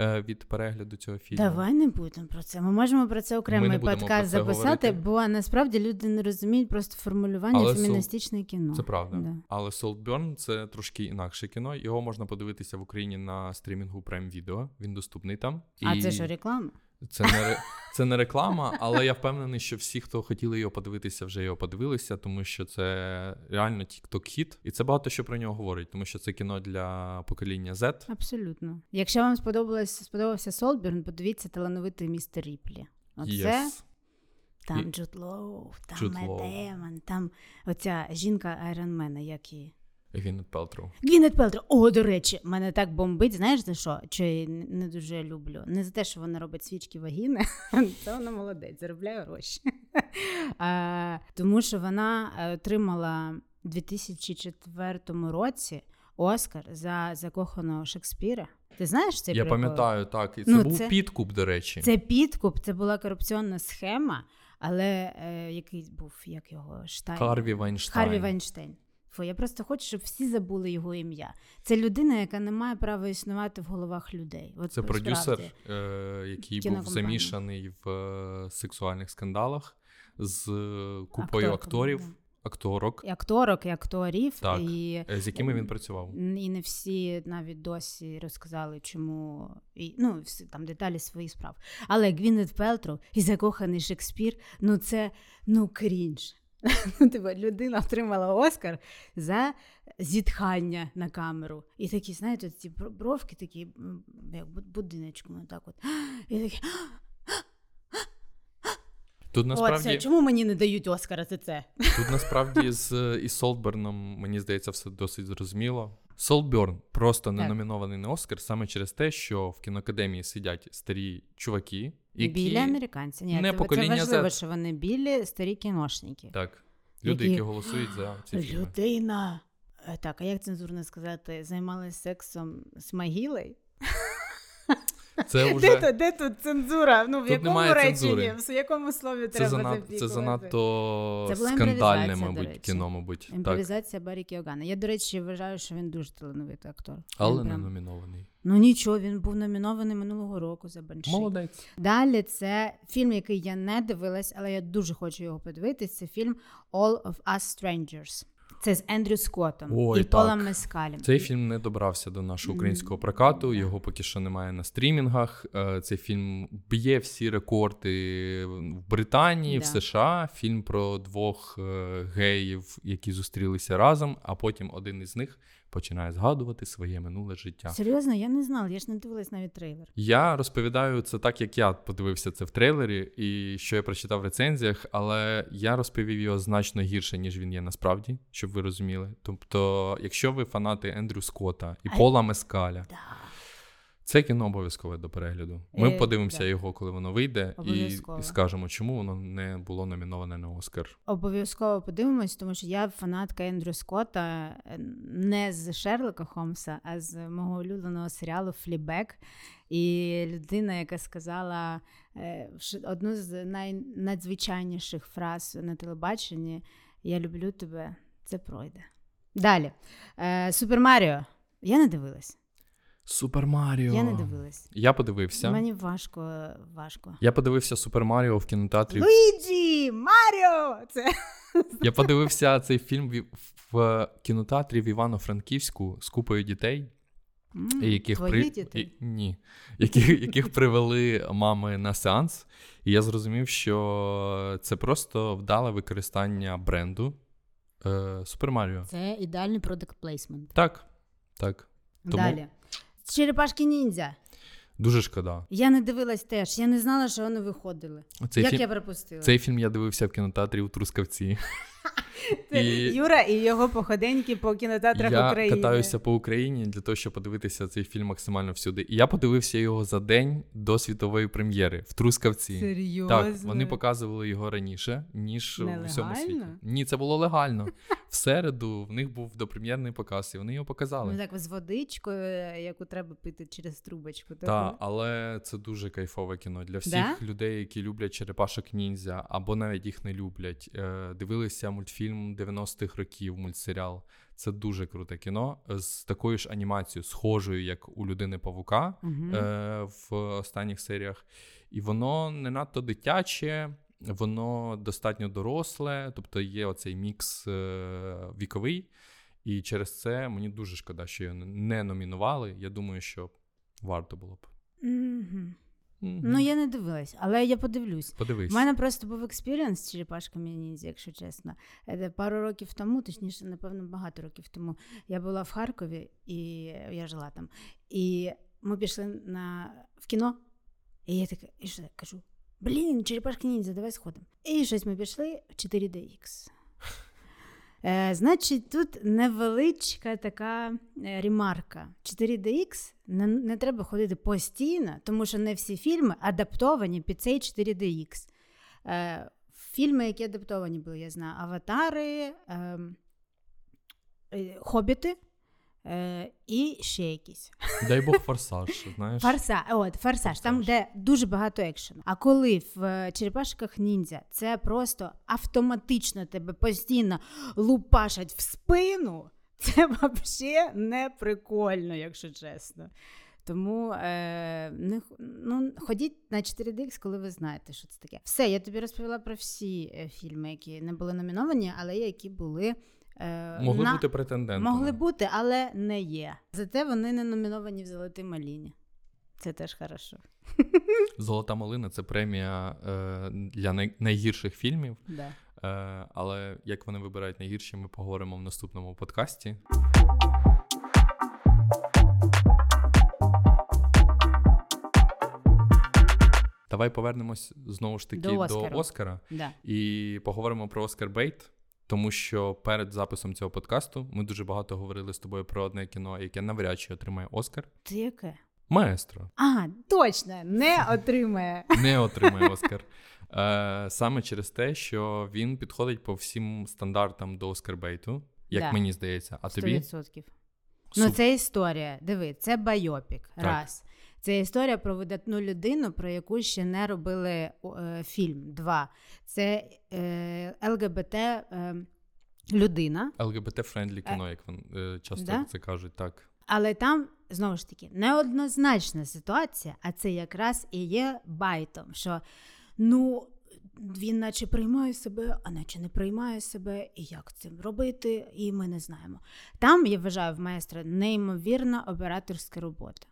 від перегляду цього фільму. Давай не будемо про це. Ми можемо про це окремий подкаст записати, говорити. бо насправді люди не розуміють просто формулювання Але Сол- феміністичне кіно. Це правда. Да. Але Солтберн — це трошки інакше кіно. Його можна подивитися в Україні на стрімінгу Prime Video. Він доступний там. А І це що реклама? Це не, це не реклама, але я впевнений, що всі, хто хотіли його подивитися, вже його подивилися, тому що це реально TikTok хіт, і це багато що про нього говорить, тому що це кіно для покоління Z. Абсолютно. Якщо вам сподобалось, сподобався Saltburn, подивіться талановитий містер Ріплі. Оце Yes. там Джуд Лоу, там Джуд Лоу. Деймон, там оця жінка Айронмена, як її. Гвінет Пелтроу. Гвінет Пелтро. О, до речі, мене так бомбить. Знаєш за що? Що я не- дуже люблю. Не за те, що вона робить свічки вагіни. Це вона молодець, заробляє гроші. А, тому що вона е, отримала у 2004 році Оскар за закоханого Шекспіра. Ти знаєш цей Я прикол? пам'ятаю, так. І це Ну, був це- підкуп, до речі. Це підкуп, це була корупційна схема, але е, який був, як його Штайн? Харві Вайнштайн. Харві Вайнштейн. Фу, я просто хочу, щоб всі забули його ім'я. Це людина, яка не має права існувати в головах людей. От Це продюсер, е, який був замішаний в е, сексуальних скандалах з е, купою Акторка, акторів, да. акторок, І акторок, і акторів, Так. і, з якими він працював. і не всі навіть досі розказали, чому і, ну, всі, там деталі своїх справ. Але Гвінет Пелтроу і закоханий Шекспір, ну це ну крінж. Ну, типу, людина отримала Оскар за зітхання на камеру. І такі, знаєте, ці бровки такі, як бу- будиночком, отак от. І такі, Тут насправді, Оце, чому мені не дають Оскара за це? тут насправді з із Солтберном, мені здається, все досить зрозуміло. Солтберн просто не Так. номінований на Оскар саме через те, що в кіноакадемії сидять старі чуваки, які Білі американці. Ні, не це, покоління це важливо, за... що вони білі, старі кіношники. так, люди, Які- які голосують за ці фільми. Людина. Е, Так, а як цензурно сказати, займалася сексом з могилою? Це Де, вже тут, де тут цензура? Ну, в Тут якому реченні, в якому слові це, треба занад... запікувати? це занадто Це скандальне, мабуть, речі. кіно, мабуть. Імпровізація Барі Кіогана. Я, до речі, вважаю, що він дуже талановитий актор. Але Він не прям- номінований. Ну нічого, він був номінований минулого року за Банші. Молодець. Далі це фільм, який я не дивилась, але я дуже хочу його подивитись. Це фільм All of Us Strangers. Це з Ендрю Скоттом Ой, і так. Полом Мескалем. Цей фільм не добрався до нашого українського прокату. Його поки що немає на стрімінгах. Е, Цей фільм б'є всі рекорди в Британії, в США. Фільм про двох е, геїв, які зустрілися разом, а потім один із них починає згадувати своє минуле життя. Серйозно, я не знала, я ж не дивилась навіть трейлер. Я розповідаю це так, як я подивився це в трейлері, і що я прочитав в рецензіях, але я розповів його значно гірше, ніж він є насправді, щоб ви розуміли. Тобто, якщо ви фанати Ендрю Скотта і А- Пола Мескаля, Да. Це кіно обов'язкове до перегляду. Ми Е, подивимося да. його, коли воно вийде, і, і скажемо, чому воно не було номіноване на Оскар. Обов'язково подивимось, тому що я фанатка Ендрю Скотта е, не з Шерлока Холмса, а з мого улюбленого серіалу Флібек. І людина, яка сказала е, одну з найнадзвичайніших фраз на телебаченні: Я люблю тебе, це пройде. Далі. Е, Супер Маріо. Я не дивилась. Супер Маріо. Я не дивилась. Я подивився. Мені важко, важко. Я подивився Супер Маріо в кінотеатрі. Луїджі! Маріо! Це Я подивився цей фільм в, в кінотеатрі в Івано-Франківську з купою дітей. І яких твої при... діти. і- ні, яких, яких привели мами на сеанс, і я зрозумів, що це просто вдале використання бренду е, Супер Маріо. Це ідеальний продакт плейсмент. Так, так. Тому- Далі. Черепашки ніндзя. Дуже шкода. Я не дивилась теж. Я не знала, що вони виходили. Цей, Як фільм, я пропустила? цей фільм я дивився в кінотеатрі у Трускавці. Це і- Юра і його походеньки по кінотеатрах Я України. катаюся по Україні для того, щоб подивитися цей фільм максимально всюди. І я подивився його за день до світової прем'єри в Трускавці. Серйозно? Так, вони показували його раніше, ніж в усьому світі. Ні, це було легально. В середу в них був допрем'єрний показ, і вони його показали. Ну так з водичкою, яку треба пити через трубочку. Так, але це дуже кайфове кіно для всіх Да? людей, які люблять черепашок ніндзя, або навіть їх не люблять. Е, дивилися мультфільм 90-х років, мультсеріал. Це дуже круте кіно з такою ж анімацією, схожою, як у людини Павука Угу. е, в останніх серіях. І воно не надто дитяче, воно достатньо доросле, тобто є оцей мікс е, віковий. І через це мені дуже шкода, що його не номінували. Я думаю, що варто було б. Мгм. Мгм. Ну, я не дивилась, але я подивлюсь. Подивись. У мене просто був experience з черепашками ніндзя, якщо чесно. Е, Пару років тому, точніше, напевно, багато років тому, я була в Харкові і я жила там. І ми пішли на... в кіно, і я така, і що кажу: блін, черепашки ніндзя, давай сходимо. І щось ми пішли в 4DX. Е, значить, тут невеличка така е, ремарка. 4DX не, не треба ходити постійно, тому що не всі фільми адаптовані під цей 4DX. Е, фільми, які адаптовані були, я знаю, Аватари, е, е, Хобіти е, і ще якісь. Дай Бог форсаж, знаєш. Фарса, от, форсаж, там, де дуже багато екшену. А коли в е, черепашках ніндзя це просто автоматично тебе постійно лупашать в спину, це взагалі не прикольно, якщо чесно. Тому е, не, ну, ходіть на 4DX, коли ви знаєте, що це таке. Все, я тобі розповіла про всі е, фільми, які не були номіновані, але які були. Е, Могли на... бути претендентами. Могли бути, але не є. Зате вони не номіновані в Золотій маліні. Це теж хорошо. Золота малина це премія е, для най- найгірших фільмів. Да. Е, але як вони вибирають найгірші, ми поговоримо в наступному подкасті. Давай повернемось знову ж таки До до, Оскара Да. і поговоримо про Оскар Бейт. Тому що перед записом цього подкасту ми дуже багато говорили з тобою про одне кіно, яке навряд чи отримає Оскар. Це яке? Маестро А, точно, не отримає. не отримає Оскар. Е, саме через те, що він підходить по всім стандартам до Оскарбейту, як Да. мені здається. А тобі 100%. Ну, це історія. Диви, це байопік. Так. Раз. Це історія про видатну людину, про яку ще не робили е, фільм. Два. Це е, ЛГБТ е, людина. ЛГБТ-френдлі кіно, як вони е, часто Да? це кажуть, так. Але там знову ж таки неоднозначна ситуація, а це якраз і є байтом, що ну. Він наче приймає себе, а наче не приймає себе, і як це робити, і ми не знаємо. Там, я вважаю, в майстра неймовірна операторська робота.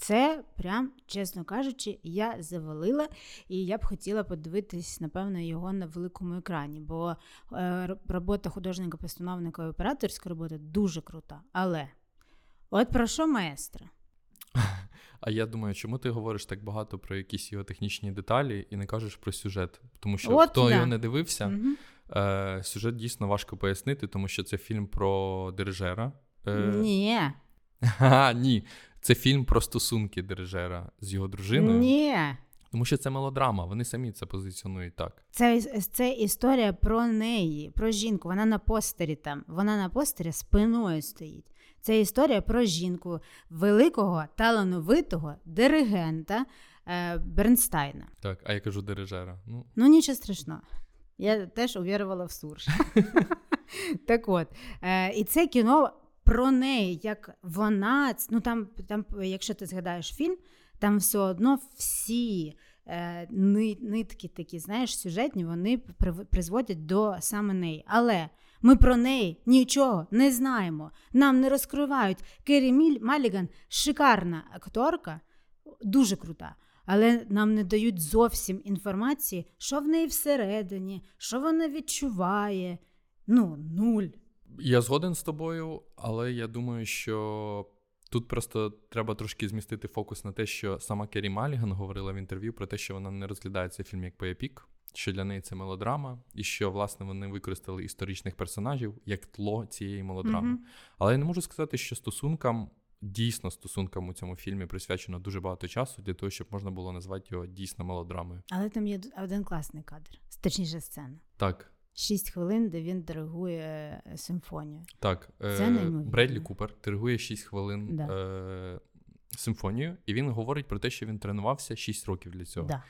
Це прям, чесно кажучи, я завалила, і я б хотіла подивитись, напевно, його на великому екрані, бо е, робота художника-постановника і операторська робота дуже крута. Але От про що маестро? А я думаю, чому ти говориш так багато про якісь його технічні деталі і не кажеш про сюжет? Тому що От, хто да. його не дивився, Мгм. е, сюжет дійсно важко пояснити, тому що це фільм про дирижера. Е, Ні. Ха, ні. Це фільм про стосунки дирижера з його дружиною. Ні. Тому що це мелодрама, вони самі це позиціонують так. Це, це історія про неї, про жінку. Вона на постері там. Вона на постері спиною стоїть. Це історія про жінку великого талановитого диригента е, Бернстайна. Так, а я кажу дирижера. Ну, Ну, нічого страшного. Я теж увірувала в сурж. так от, е, і це кіно про неї, як вона. Ну там, там, якщо ти згадаєш фільм, там все одно всі е, нитки такі, знаєш, сюжетні, вони призводять до саме неї. Але ми про неї нічого не знаємо. Нам не розкривають. Керрі Міль Маліган шикарна акторка, дуже крута. Але нам не дають зовсім інформації, що в неї всередині, що вона відчуває. Ну, нуль. Я згоден з тобою, але я думаю, що тут просто треба трошки змістити фокус на те, що сама Керрі Маліган говорила в інтерв'ю про те, що вона не розглядає цей фільм як поепік, що для неї це мелодрама, і що власне вони використали історичних персонажів як тло цієї мелодрами. Мгм. Але я не можу сказати, що стосункам. Дійсно, стосункам у цьому фільмі присвячено дуже багато часу для того, щоб можна було назвати його дійсно мелодрамою. Але там є один класний кадр, точніше сцена. Так, Шість хвилин, де він диригує е, симфонію. Так, Це е, неймовірно. Бредлі Купер диригує 6 хвилин Да. е, симфонію, і він говорить про те, що він тренувався 6 років для цього. Да.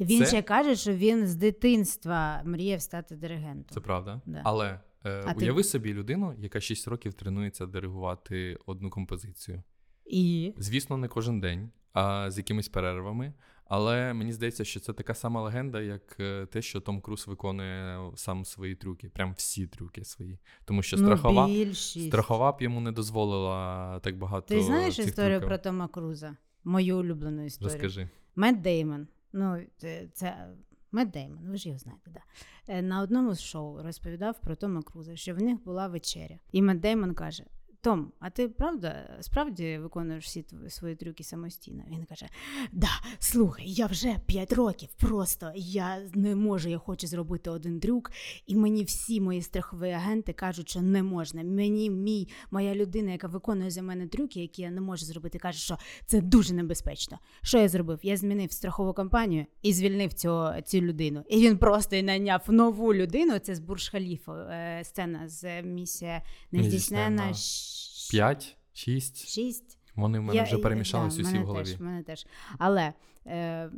Він Це- ще каже, що він з дитинства мріяв стати диригентом. Це правда. Да. Але е, А ти- уяви собі людину, яка 6 років тренується диригувати одну композицію. І Звісно, не кожен день, а з якимись перервами. Але мені здається, що це така сама легенда, як е, те, що Том Круз виконує сам свої трюки, прям всі трюки свої. Тому що страхова, ну, більшість. страхова б йому не дозволила так багато. Ти знаєш цих історію трюків. про Тома Круза? Мою улюблену історію. Розкажи. Мет Деймон. Ну, це, Мет Деймон, ви ж його знаєте, да. Е, На одному з шоу розповідав про Тома Круза, що в них була вечеря. І Мет Деймон каже: Том, а ти правда справді виконуєш всі твої свої трюки самостійно? Він каже: Да, слухай, я вже 5 років. Просто я не можу, я хочу зробити один трюк, і мені всі мої страхові агенти кажуть, що не можна. Мені мій моя людина, яка виконує за мене трюки, які я не можу зробити, каже, що це дуже небезпечно. Що я зробив? Я змінив страхову компанію і звільнив цього, цю людину. І він просто найняв нову людину. Це з Бурж Халіфа, е, сцена з місія нездійснена. 5, 6. шість. Вони в мене Я- вже перемішались да, усі в голові. Теж, мене теж. Але е,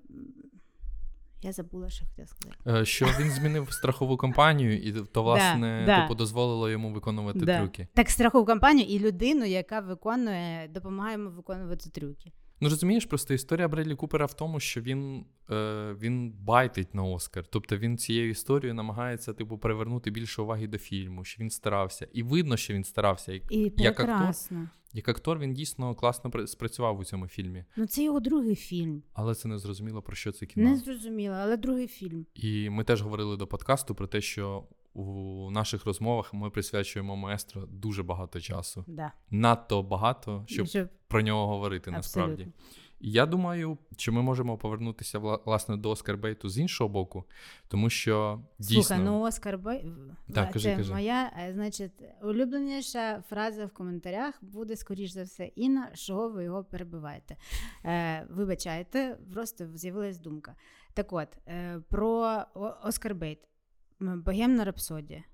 я забула, що хотіла сказати. Е, Що він змінив страхову компанію, і то, власне, да. типу, дозволило йому виконувати Да. трюки. Так, страхову компанію і людину, яка виконує, допомагає йому виконувати трюки. Ну розумієш, просто історія Бредлі Купера в тому, що він, е, він байтить на Оскар. Тобто він цією історією намагається типу, привернути більше уваги до фільму, що він старався. І видно, що він старався. Як, І Як актор? як актор він дійсно класно спрацював у цьому фільмі. Ну, це його другий фільм. Але це не зрозуміло про що це кіно. Не зрозуміло, але другий фільм. І ми теж говорили до подкасту про те, що у наших розмовах ми присвячуємо маестро дуже багато часу. Да. Надто багато, щоб Щоб- про нього говорити насправді. Абсолютно. І Я думаю, що ми можемо повернутися власне до Оскар Бейту з іншого боку, тому що дійсно Слухай, ну Оскар Бай... Так, це кажи, кажи. моя, е, значить, улюбленіша фраза в коментарях буде, скоріш за все, Інна, що ви його перебиваєте. Е, вибачайте, просто з'явилась думка. Так от, е, про О- Оскар Бейт. М, Богемна рапсодія.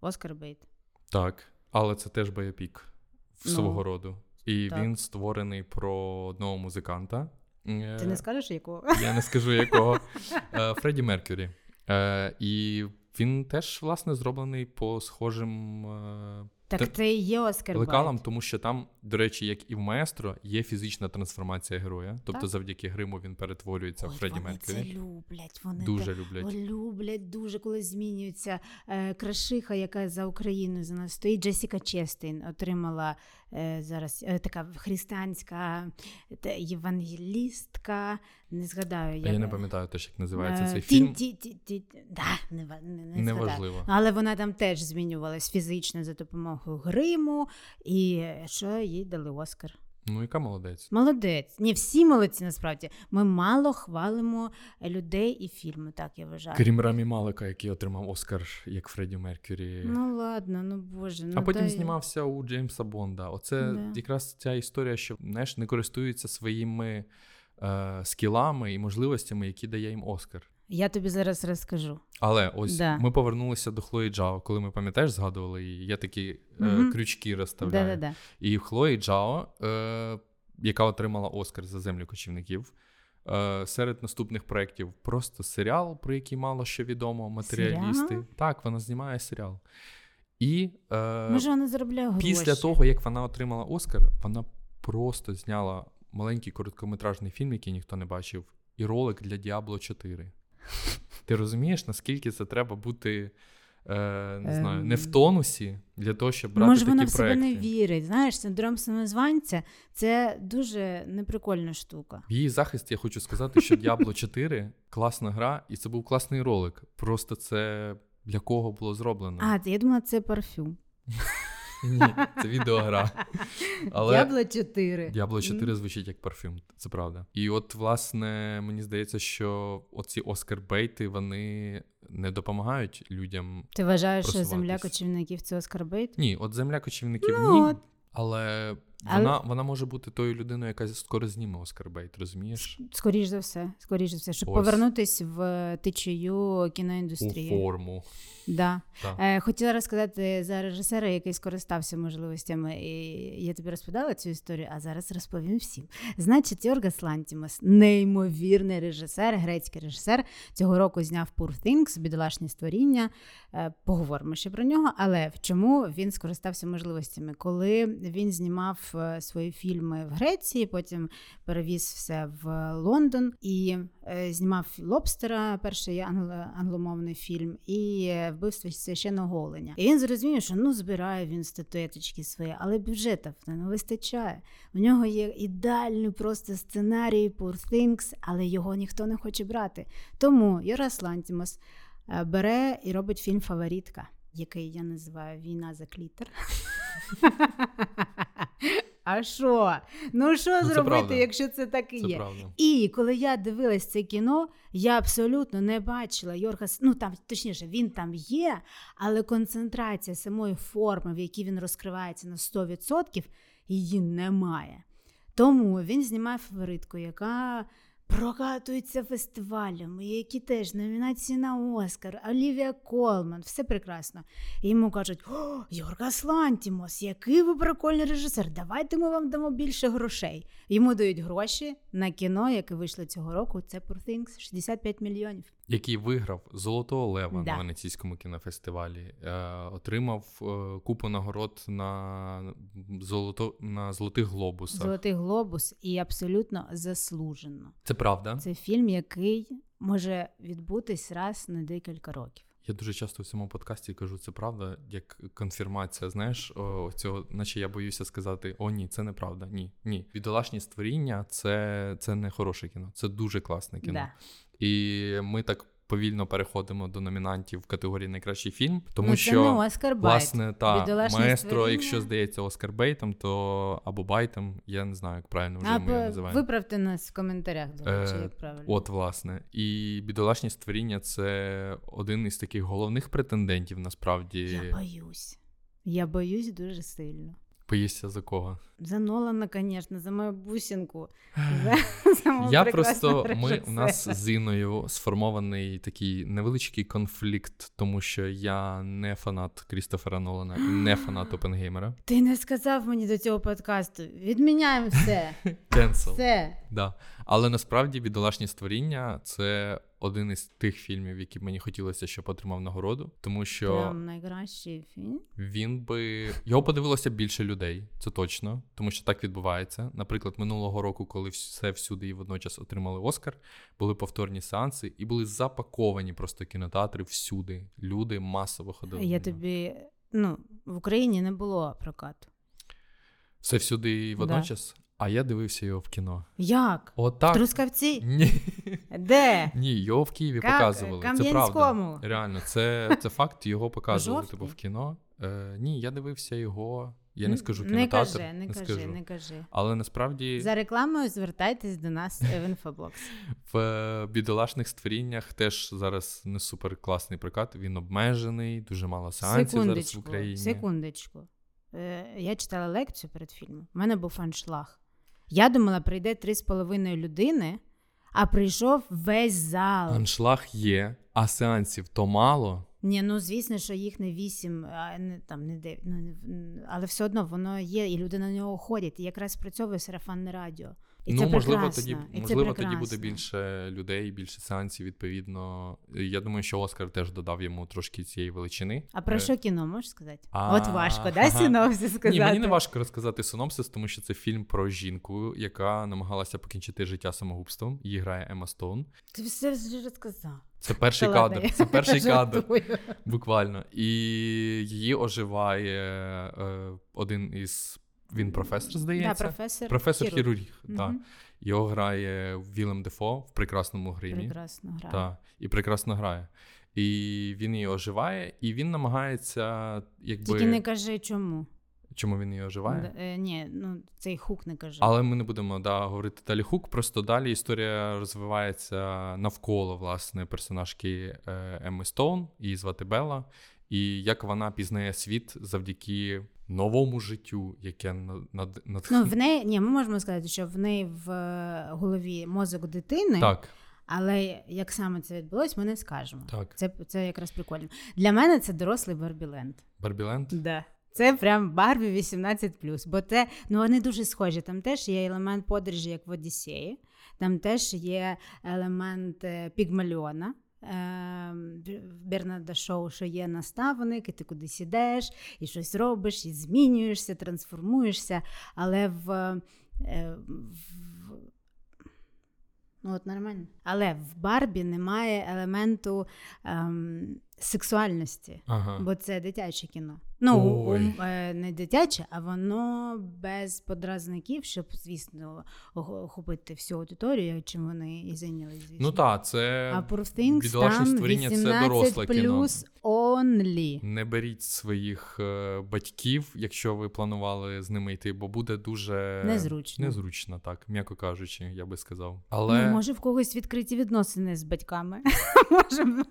Оскар Бейт. так, але це теж боєпік в Ну, свого роду. І так. він створений про одного музиканта. Е, Ти не скажеш якого? Я не скажу якого. Е, Фредді Меркюрі. Е, І він теж, власне, зроблений по схожим Так Та- це і є Оскар лекалам, тому що там, до речі, як і в маестро, є фізична трансформація героя. Тобто, Так. завдяки гриму він перетворюється в Фредді Фредді вони це люблять. Вони Дуже люблять. Люблять дуже, коли змінюється е, крашиха, яка за Україну за нас стоїть. Джесіка Честейн отримала зараз е, така християнська євангелістка. Не згадаю. Я, я не пам'ятаю теж, як називається Е, цей фільм. ті- ті- ті- да, не, не. Неважливо. Але вона там теж змінювалась фізично за допомогою гриму, і що їй дали Оскар. Ну, яка молодець. Молодець. Ні, всі молодці насправді. Ми мало хвалимо людей і фільми, так я вважаю. Крім Рамі Малика, який отримав Оскар як Фредді Меркюрі. Ну ладно, ну боже. Ну, а потім дай... знімався у Джеймса Бонда. Оце Да. якраз ця історія, що знаєш, не користуються своїми е, скілами і можливостями, які дає їм Оскар. Я тобі зараз розкажу. Але ось Да. ми повернулися до Хлої Джао, коли ми пам'ятаєш, згадували її. Я такі е, крючки розставляю. Да-да-да. І Хлої Джао, е, яка отримала Оскар за землю кочівників. Е, серед наступних проєктів просто серіал, про який мало що відомо, матеріалісти. Серіал? Так, вона знімає серіал. І е, Може, вона заробляє гроші. після того, як вона отримала Оскар, вона просто зняла маленький короткометражний фільм, який ніхто не бачив, і ролик для Діабло 4. Ти розумієш, наскільки це треба бути е, не знаю, не в Ем. тонусі для того, щоб брати Може, такі вона в себе не вірить. Знаєш, синдром самозванця це дуже неприкольна штука. В її захист я хочу сказати, що Diablo 4 класна гра, і це був класний ролик. Просто це для кого було зроблено? А, я думала, це парфюм. Ні, це відеогра. Але Дябло 4. Дябло 4 звучить як парфюм, це правда. І от, власне, мені здається, що оці Оскар Бейти вони не допомагають людям. Ти вважаєш, що земля кочівників це Оскар bait? Ні, от земля кочівників Ну, ні. от. Але- вона, вона може бути тою людиною, яка скоро зніме Оскар bait, розумієш? Скоріш за все, скоріш за все, щоб Ось. повернутись в течію У форму. Да. Е, хотіла розказати за режисера, який скористався можливостями. І я тобі розповідала цю історію, а зараз розповім всім. Значить, Йоргос Лантімос, неймовірний режисер, грецький режисер, цього року зняв Poor Things, бідолашні створіння. Е, поговоримо ще про нього. Але в чому він скористався можливостями? Коли він знімав е, свої фільми в Греції, потім перевіз все в Лондон і е, знімав Лобстера, перший англо- англомовний фільм, і вбивство священного оленя. І він зрозумів, що ну збирає він статуеточки свої, але бюджету не вистачає. У нього є ідеальний просто сценарій Poor Things, але його ніхто не хоче брати. Тому Йоргас Лантімос бере і робить фільм Фаворітка, який я називаю Війна за клітор. А що? Ну що Ну, зробити, правда. якщо це так і Це є? правда. І коли я дивилась це кіно, я абсолютно не бачила Йоргас. Ну там точніше, він там є, але концентрація самої форми, в якій він розкривається на 100%, її немає. Тому він знімає фаворитку, яка прокатується фестивалями, які теж номінації на Оскар, Олівія Колман, все прекрасно. І йому кажуть: О, Йоргас який ви прикольний режисер, давайте ми вам дамо більше грошей. Йому дають гроші на кіно, яке вийшло цього року. Це Poor Things, 65 мільйонів. Який виграв Золотого Лева Да. на Венеційському кінофестивалі, е, отримав е, купу нагород на золото на золотих глобусах. Золотий глобус і абсолютно заслужено. Це правда. Це фільм, який може відбутись раз на декілька років. Я дуже часто в цьому подкасті кажу, це правда, як конфірмація. Знаєш, о, цього, наче я боюся сказати: о, ні, це неправда. Ні, ні. Бідолашні створіння це, це не хороше кіно, це дуже класне кіно. Да. І ми так повільно переходимо до номінантів в категорії найкращий фільм, тому ну, що не Oscar bait. власне та маестро, якщо здається Оскар Бейтом, то або Байтом, я не знаю, як правильно вже ми його називаємо. виправте нас в коментарях, до речі, Е, як правильно. От, власне, і бідолашні створіння це один із таких головних претендентів, насправді. Я боюсь. Я боюсь дуже сильно. Боїшся за кого? За Нолана, звісно, за мою бусинку. За, Я просто ми у нас з Іною сформований такий невеличкий конфлікт, тому що я не фанат Крістофера Нолана і не фанат Опенгеймера. Ти не сказав мені до цього подкасту. Відміняємо все. Кенсел. Все. Да. Але насправді бідолашні створіння це один із тих фільмів, які б мені хотілося, щоб отримав нагороду, тому що Прям найкращий фільм. він би його подивилося більше людей, це точно, тому що так відбувається. Наприклад, минулого року, коли все всюди і водночас отримали Оскар, були повторні сеанси і були запаковані просто кінотеатри всюди. Люди масово ходили. Я тобі. Ну, в Україні не було прокату. Все всюди і водночас. А я дивився його в кіно. Як? Отак. В Трускавці? Ні. Де? Ні, його в Києві Ка- показували. Це правда. Реально, це, це факт, його показували Жовтий? типу, в кіно. Е, ні, я дивився його. Я не скажу Не кінотеатр. кажи, не, кажи, скажу. не кажи. Але насправді За рекламою звертайтесь до нас в інфоблокс. в е, бідолашних створіннях теж зараз не супер класний прокат. Він обмежений, дуже мало сеансів зараз в Україні. секундочку. Е, я читала лекцію перед фільмом. У мене був аншлаг. Я думала, прийде 3,5 людини, а прийшов весь зал. Аншлаг є, а сеансів то мало. Ні, ну звісно, що їх не вісім, а не там не дев'ять, ну, але все одно воно є, і люди на нього ходять. І якраз спрацьовує сарафанне радіо. І ну, це можливо, прекрасно, тоді, і це тоді буде більше людей, більше сеансів, відповідно. Я думаю, що Оскар теж додав йому трошки цієї величини. А про Е, що кіно можеш сказати? А, От важко, да, синопсис сказати? Ні, мені не важко розказати синопсис, тому що це фільм про жінку, яка намагалася покінчити життя самогубством. Її грає Ема Стоун. Ти все вже розказав. Це перший Та ладно, кадр. Це перший кадр, буквально. І її оживає е, один із. Він професор, Да, здається. професор, професор хірург. хірург. Да. Мгм. Його грає Вілем Дефо в прекрасному гримі. Прекрасно грає. Так, і прекрасно грає. І він її оживає, і він намагається, якби. Тільки не кажи чому. Чому він її оживає? Е, ні, ну цей хук не кажи. Але ми не будемо да, говорити далі хук. Просто далі історія розвивається навколо власне персонажки е, Емми Стоун, її звати Белла, і як вона пізнає світ завдяки новому життю, яке над, над, над... Ну, в неї, ні, ми можемо сказати, що в неї в е, голові мозок дитини, так, але як саме це відбулось, ми не скажемо. так. Це, це якраз прикольно. Для мене це дорослий Барбіленд. Барбіленд. Да. Це прям Барбі 18 бо це ну вони дуже схожі. Там теж є елемент подорожі, як в Одіссеї, там теж є елемент е, Пігмальона. Бернарда Шоу, що є наставник, і ти кудись ідеш, і щось робиш, і змінюєшся, трансформуєшся. Але в, е, в ну от нормально. Але в Барбі немає елементу ем, сексуальності. Ага. Бо це дитяче кіно. Ну, Ой. е, не дитяче, а воно без подразників, щоб, звісно, ох- охопити всю аудиторію, чим вони і зайнялись, звісно. Ну так, це А Things бідолашне там створіння це 18 доросле кіно. only. Не беріть своїх е, батьків, якщо ви планували з ними йти, бо буде дуже Незручно. Незручно, так, м'яко кажучи, я би сказав. Але Ну, може, в когось відкриті відносини з батьками. може,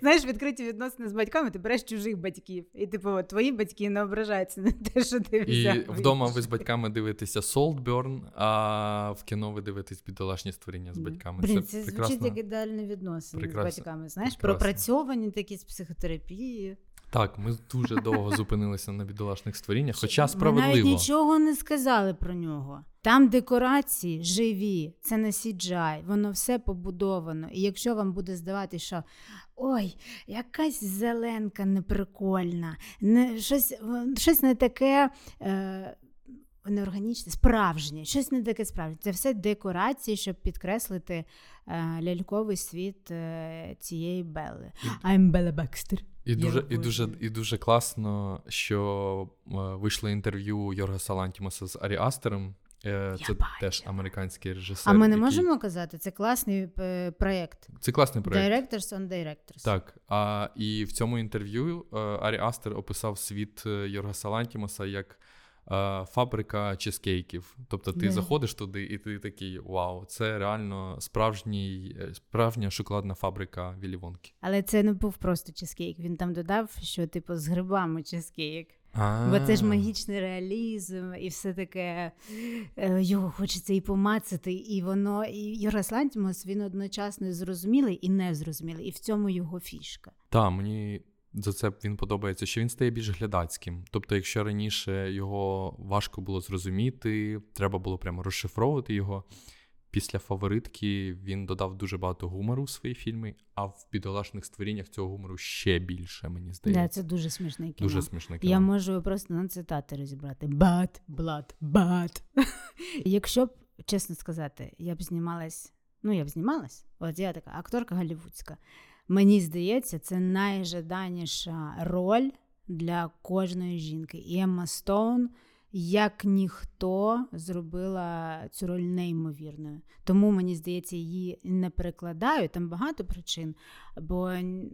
знаєш, відкриті відносини з батьками, ти береш чужих батьків. І типу, от, твої батьки не ображаються на те, що ти і взяв. вдома ви з батьками дивитеся Солтберн, а в кіно ви дивитесь бідолашні створіння з батьками. Блін, це, це прекрасно. звучить як ідеальні відносини Прекрасно. з батьками. Знаєш, Прекрасно. пропрацьовані такі з психотерапією. Так, ми дуже довго зупинилися на бідолашних створіннях, хоча справедливо. Ми навіть нічого не сказали про нього. Там декорації живі, це не CGI, воно все побудовано. І якщо вам буде здавати, що ой, якась зеленка неприкольна, не, щось, щось не таке. Е, Неорганічне, справжнє, щось не таке справжнє. Це все декорації, щоб підкреслити е, ляльковий світ е, цієї Белли. I'm Bella Baxter. І дуже, і, дуже, і дуже класно, що е, вийшло інтерв'ю Йорга Салантімоса з Арі Астером. Е, це Я теж американський режисер. А ми не який- можемо казати, це класний е, проєкт. Це класний проєкт. Directors on Directors. Так, а, і в цьому інтерв'ю Арі Астер описав світ Йорга Салантімоса як фабрика чизкейків. Тобто ти Да. заходиш туди, і ти такий вау, це реально справжній, е, справжня шоколадна фабрика Віллі Вонки. Але це не був просто чизкейк. Він там додав, що типу з грибами чизкейк. А. Бо це ж магічний реалізм, і все таке е, його хочеться і помацати, і воно. І Лантімос він одночасно зрозумілий і незрозумілий, і в цьому його фішка. Так, мені за це він подобається, що він стає більш глядацьким. Тобто, якщо раніше його важко було зрозуміти, треба було прямо розшифровувати його. Після фаворитки він додав дуже багато гумору в свої фільми, а в бідолашних створіннях цього гумору ще більше, мені Да, здається. це дуже смішне кіно. Дуже смішне кіно. Я можу просто на цитати розібрати. Бат, блад, бат. Якщо б, чесно сказати, я б знімалась, ну я б знімалась, от я така акторка голівудська. Мені здається, це найжаданіша роль для кожної жінки. І Емма Стоун як ніхто зробила цю роль неймовірною. Тому мені здається, її не перекладають. Там багато причин, бо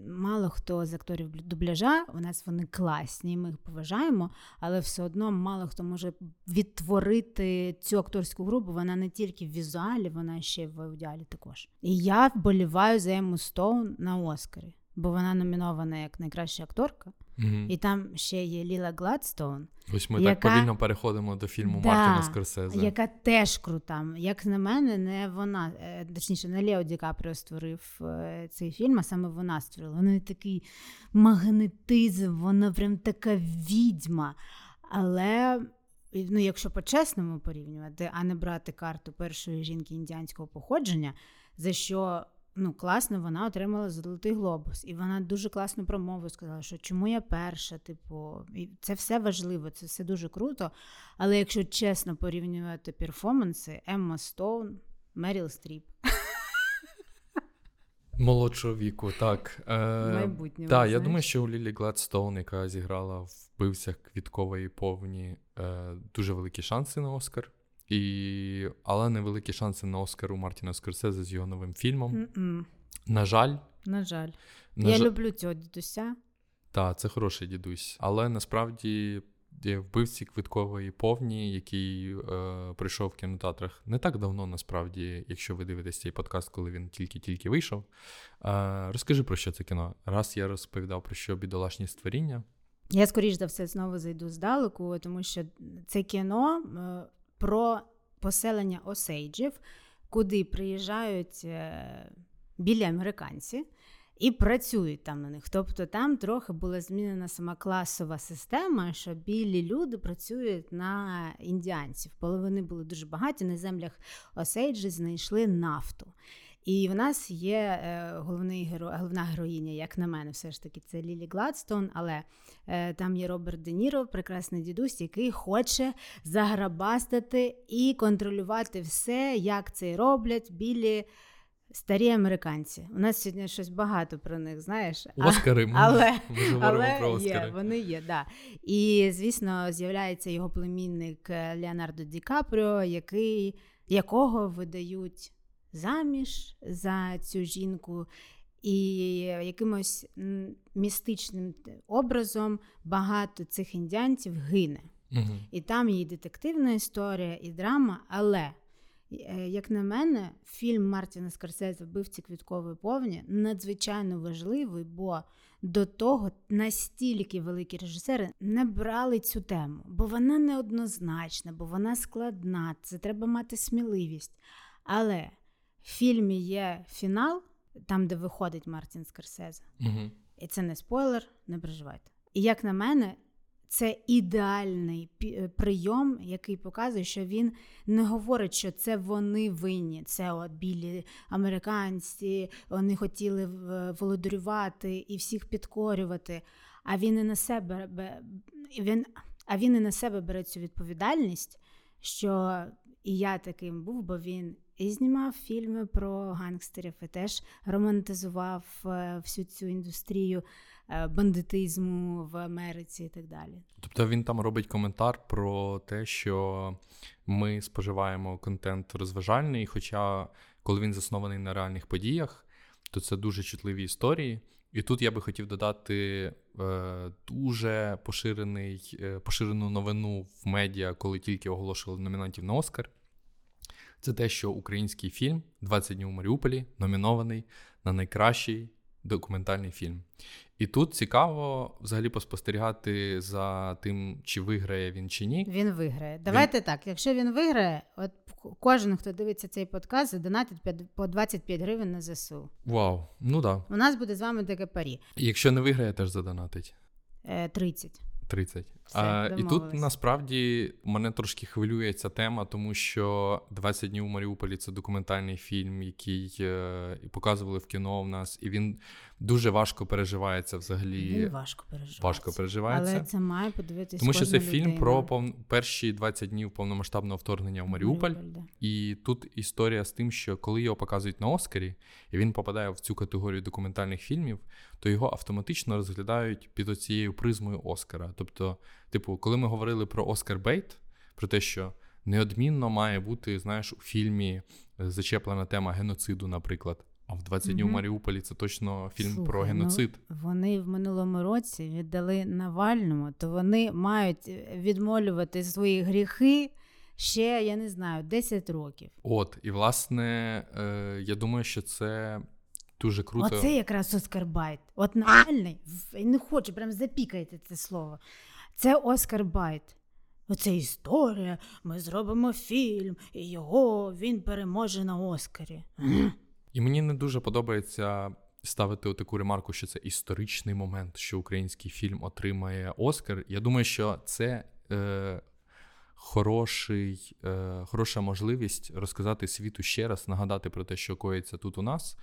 мало хто з акторів дубляжа, у нас вони класні, ми їх поважаємо, але все одно мало хто може відтворити цю акторську групу. Вона не тільки в візуалі, вона ще й в аудіалі також. І я вболіваю за Ему Стоун на Оскарі, бо вона номінована як найкраща акторка. Угу. І там ще є Ліла Гладстоун. Ось ми яка... так повільно переходимо до фільму да, Мартіна Скорсезе. Яка теж крута. Як на мене, не вона, е, точніше, не Лео Ді Капріо створив е, цей фільм, а саме вона створила. Вона такий магнетизм, вона прям така відьма. Але. Ну, якщо по-чесному порівнювати, а не брати карту першої жінки індіанського походження, за що ну, класно, вона отримала золотий глобус, і вона дуже класно промову сказала, що чому я перша, типу, і це все важливо, це все дуже круто. Але якщо чесно порівнювати перформанси, Емма Стоун, Меріл Стріп. Молодшого віку, так. Е, Майбутнє. Так, я думаю, що у Лілі Гладстоун, яка зіграла в вбивцях квіткової повні, е, дуже великі шанси на Оскар. І... Але невеликі шанси на Оскар у Мартіна Скорсезе з його новим фільмом. Mm-mm. На жаль, на жаль. На я жаль... люблю цього дідуся. Так, це хороший дідусь. Але насправді вбивці квиткової повні, який е, прийшов в кінотеатрах не так давно, насправді, якщо ви дивитесь цей подкаст, коли він тільки-тільки вийшов. Е, Розкажи про що це кіно. Раз я розповідав про що бідолашні створіння. Я, скоріш за все, знову зайду здалеку, тому що це кіно е, про поселення осейджів, куди приїжджають е, білі американці. І працюють там на них. Тобто там трохи була змінена сама класова система, що білі люди працюють на індіанців. Половини були дуже багаті на землях Осейджі знайшли нафту. І в нас є е, головний геро, головна героїня, як на мене, все ж таки, це Лілі Гладстон, але е, там є Роберт Де Ніро, прекрасний дідусь, який хоче заграбастати і контролювати все, як це роблять білі. Старі американці. У нас сьогодні щось багато про них, знаєш. Оскари, ми, але, ми але про Оскари. Є, вони є, да. І, звісно, з'являється його племінник Леонардо Ді Капріо, який, якого видають заміж за цю жінку, і якимось містичним образом багато цих індіанців гине. Угу. І там є детективна історія, і драма, але. Е, як на мене, фільм Мартіна Скорсезе «Вбивці квіткової повні надзвичайно важливий, бо до того настільки великі режисери не брали цю тему, бо вона неоднозначна, бо вона складна, це треба мати сміливість. Але в фільмі є фінал, там, де виходить Мартін Скорсезе. Угу. І це не спойлер, не переживайте. І як на мене, це ідеальний е, прийом, який показує, що він не говорить, що це вони винні. Це от білі американці, вони хотіли володарювати і всіх підкорювати. А він і на себе він, а він і на себе бере цю відповідальність, що і я таким був, бо він і знімав фільми про гангстерів, і теж романтизував е, всю цю індустрію е, бандитизму в Америці і так далі. Тобто він там робить коментар про те, що ми споживаємо контент розважальний, хоча коли він заснований на реальних подіях, то це дуже чутливі історії. І тут я би хотів додати е, дуже поширений, е, поширену новину в медіа, коли тільки оголошували номінантів на Оскар це те, що український фільм «20 днів у Маріуполі номінований на найкращий документальний фільм. І тут цікаво взагалі поспостерігати за тим, чи виграє він чи ні. Він виграє. Давайте він... так. Якщо він виграє, от кожен, хто дивиться цей подкаст, задонатить по 25 гривень на ЗСУ. Вау, ну да. У нас буде з вами таке парі. Якщо не виграє, теж задонатить. 30. 30. Все, а, І тут насправді мене трошки хвилює ця тема, тому що 20 днів у Маріуполі це документальний фільм, який е, показували в кіно в нас, і він дуже важко переживається взагалі. Він важко переживається. Важко переживається. Але це має подивитися. Тому що це людина. фільм про пов... перші 20 днів повномасштабного вторгнення в Маріуполь. Маріуполь да. І тут історія з тим, що коли його показують на Оскарі, і він попадає в цю категорію документальних фільмів, то його автоматично розглядають під оцією призмою Оскара. Тобто, типу, коли ми говорили про Оскар Бейт. про те, що неодмінно має бути, знаєш, у фільмі е, зачеплена тема геноциду, наприклад. А в 20 днів в Маріуполі це точно фільм Слухай, про геноцид. Ну, вони в минулому році віддали Навальному, то вони мають відмолювати свої гріхи ще, я не знаю, 10 років. От, і власне, е, я думаю, що це дуже круто. Оце якраз Oscar bait. От Навальний, не хочу, прям запікайте це слово. Це Oscar bait. Оце історія. Ми зробимо фільм, і його він переможе на Оскарі. І мені не дуже подобається ставити таку ремарку, що це історичний момент, що український фільм отримає Оскар. Я думаю, що це е, хороший, е, хороша можливість розказати світу ще раз, нагадати про те, що коїться тут у нас.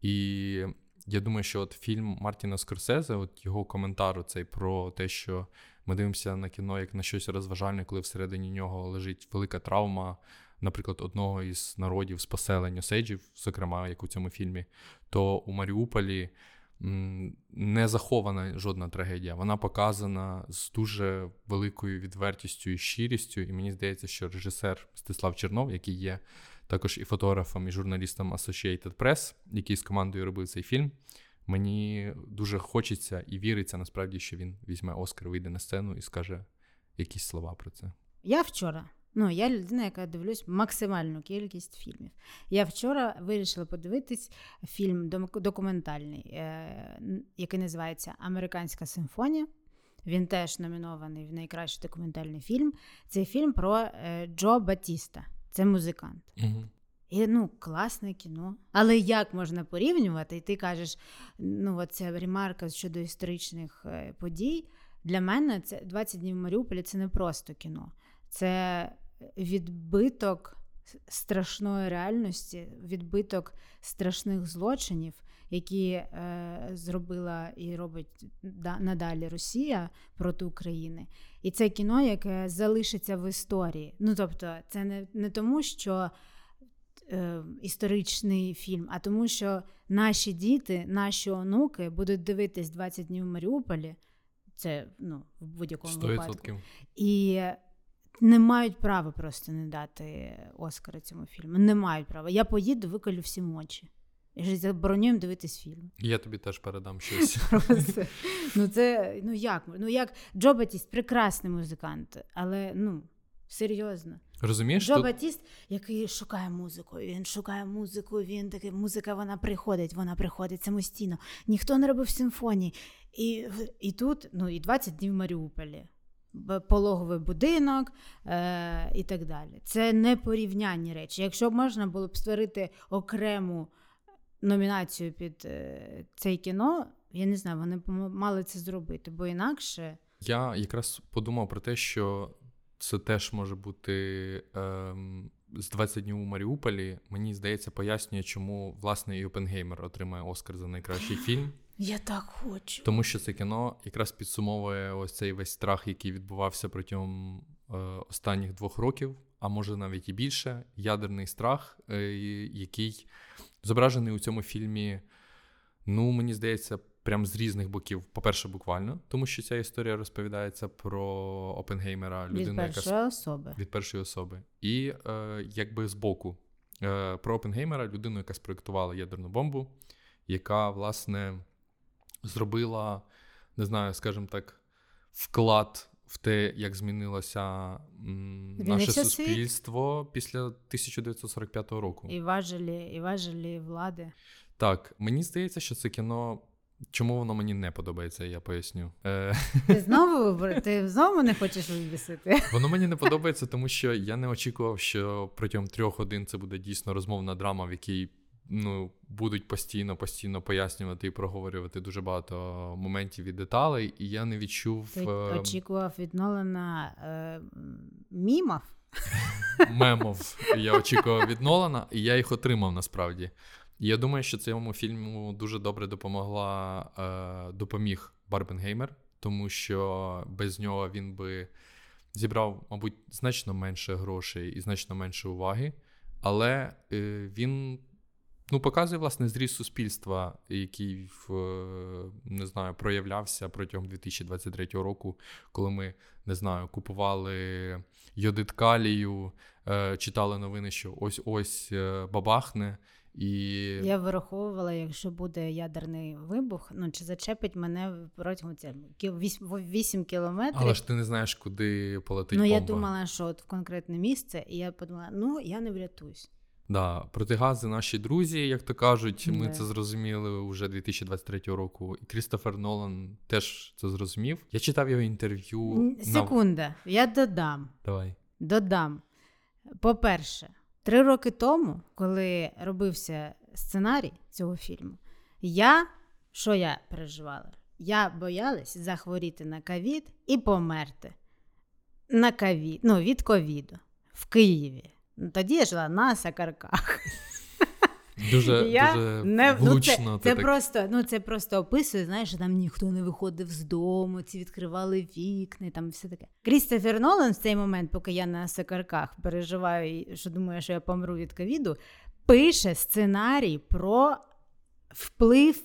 І я думаю, що от фільм Мартіна Скорсезе, от його коментар цей про те, що ми дивимося на кіно як на щось розважальне, коли всередині нього лежить велика травма, наприклад, одного із народів з поселень Осейджів, зокрема, як у цьому фільмі, то у Маріуполі не захована жодна трагедія. Вона показана з дуже великою відвертістю і щирістю. І мені здається, що режисер Стислав Чернов, який є також і фотографом, і журналістом Associated Press, який з командою робив цей фільм. Мені дуже хочеться і віриться насправді, що він візьме Оскар, вийде на сцену і скаже якісь слова про це. Я вчора. Ну, я людина, яка дивлюсь максимальну кількість фільмів. Я вчора вирішила подивитись фільм документальний, е, який називається Американська симфонія. Він теж номінований в найкращий документальний фільм. Це фільм про е, Джо Батіста. Це музикант. Угу. І ну, класне кіно. Але як можна порівнювати? І ти кажеш, ну, оця ремарка щодо історичних е, подій. Для мене це 20 днів в Маріуполі це не просто кіно. Це відбиток страшної реальності, відбиток страшних злочинів, які е, зробила і робить да, надалі Росія проти України. І це кіно, яке залишиться в історії. Ну тобто, це не, не тому, що. Е, історичний фільм, а тому, що наші діти, наші онуки будуть дивитись 20 днів в Маріуполі, це ну, в будь-якому 100%. випадку. І не мають права просто не дати Оскара цьому фільму. Не мають права. Я поїду, виколю всім очі. І заборонюємо дивитись фільм. Я тобі теж передам щось. Ну це ну як? Ну як Джо Батіст прекрасний музикант, але ну серйозно. Розумієш? Джо тут... Батіст, який шукає музику. Він шукає музику, він такий, музика вона приходить, вона приходить самостійно. Ніхто не робив симфонії. І і тут, ну і 20 днів в Маріуполі пологовий будинок е, і так далі. Це не порівнянні речі. Якщо б можна було б створити окрему номінацію під е, це кіно, я не знаю, вони б мали це зробити, бо інакше. Я якраз подумав про те, що це теж може бути ем, з 20 днів у Маріуполі. Мені здається, пояснює, чому власне і Опенгеймер отримає Оскар за найкращий фільм. Я так хочу. Тому що це кіно якраз підсумовує ось цей весь страх, який відбувався протягом е, останніх двох років, а може навіть і більше. Ядерний страх, е, який зображений у цьому фільмі. Ну, мені здається, прям з різних боків. По-перше, буквально, тому що ця історія розповідається про Опенгеймера, людину, від першої яка особи. від першої особи. І е, якби з боку е, про Опенгеймера, людину, яка спроєктувала ядерну бомбу, яка, власне зробила, не знаю, скажімо так, вклад в те, як змінилося м, наше суспільство світ? після 1945 року. І важелі, і важелі влади. Так, мені здається, що це кіно. Чому воно мені не подобається, я поясню. Е, ти знову ти знову не хочеш вибісити? Воно мені не подобається, тому що я не очікував, що протягом трьох годин це буде дійсно розмовна драма, в якій ну, будуть постійно постійно пояснювати і проговорювати дуже багато моментів і деталей, і я не відчув. Ти е, очікував від Нолана е, мімов? Мемов. Я очікував від Нолана, і я їх отримав насправді. Я думаю, що цьому фільму дуже добре допомогла, е, допоміг Барбенгеймер, тому що без нього він би зібрав, мабуть, значно менше грошей і значно менше уваги. Але е, він ну, показує власне зріст суспільства, який в не знаю, проявлявся протягом 2023 року, коли ми не знаю, купували йодит калію, е, читали новини, що ось ось е, бабахне. І... Я вираховувала, якщо буде ядерний вибух, ну чи зачепить мене протягом 8 кілометрів. Але ж ти не знаєш, куди полетить. Ну, бомба. я думала, що от в конкретне місце, і я подумала, ну я не врятуюсь. Да, протигази наші друзі, як то кажуть, ми yeah. це зрозуміли вже 2023 року. І Крістофер Нолан теж це зрозумів. Я читав його інтерв'ю. Секунда, на... я додам. Давай. Додам. По-перше, три роки тому, коли робився сценарій цього фільму, я що я переживала? Я боялась захворіти на ковід і померти на ковід, ну, від ковіду в Києві. Тоді я жила на Сакарках. Дуже я дуже не, влучно. Ну, це, це, так... просто ну, це просто описує, знаєш, що там ніхто не виходив з дому, ці відкривали вікна, там все таке. Крістофер Нолан в цей момент, поки я на Сакарках переживаю, що думаю, що я помру від ковіду, пише сценарій про вплив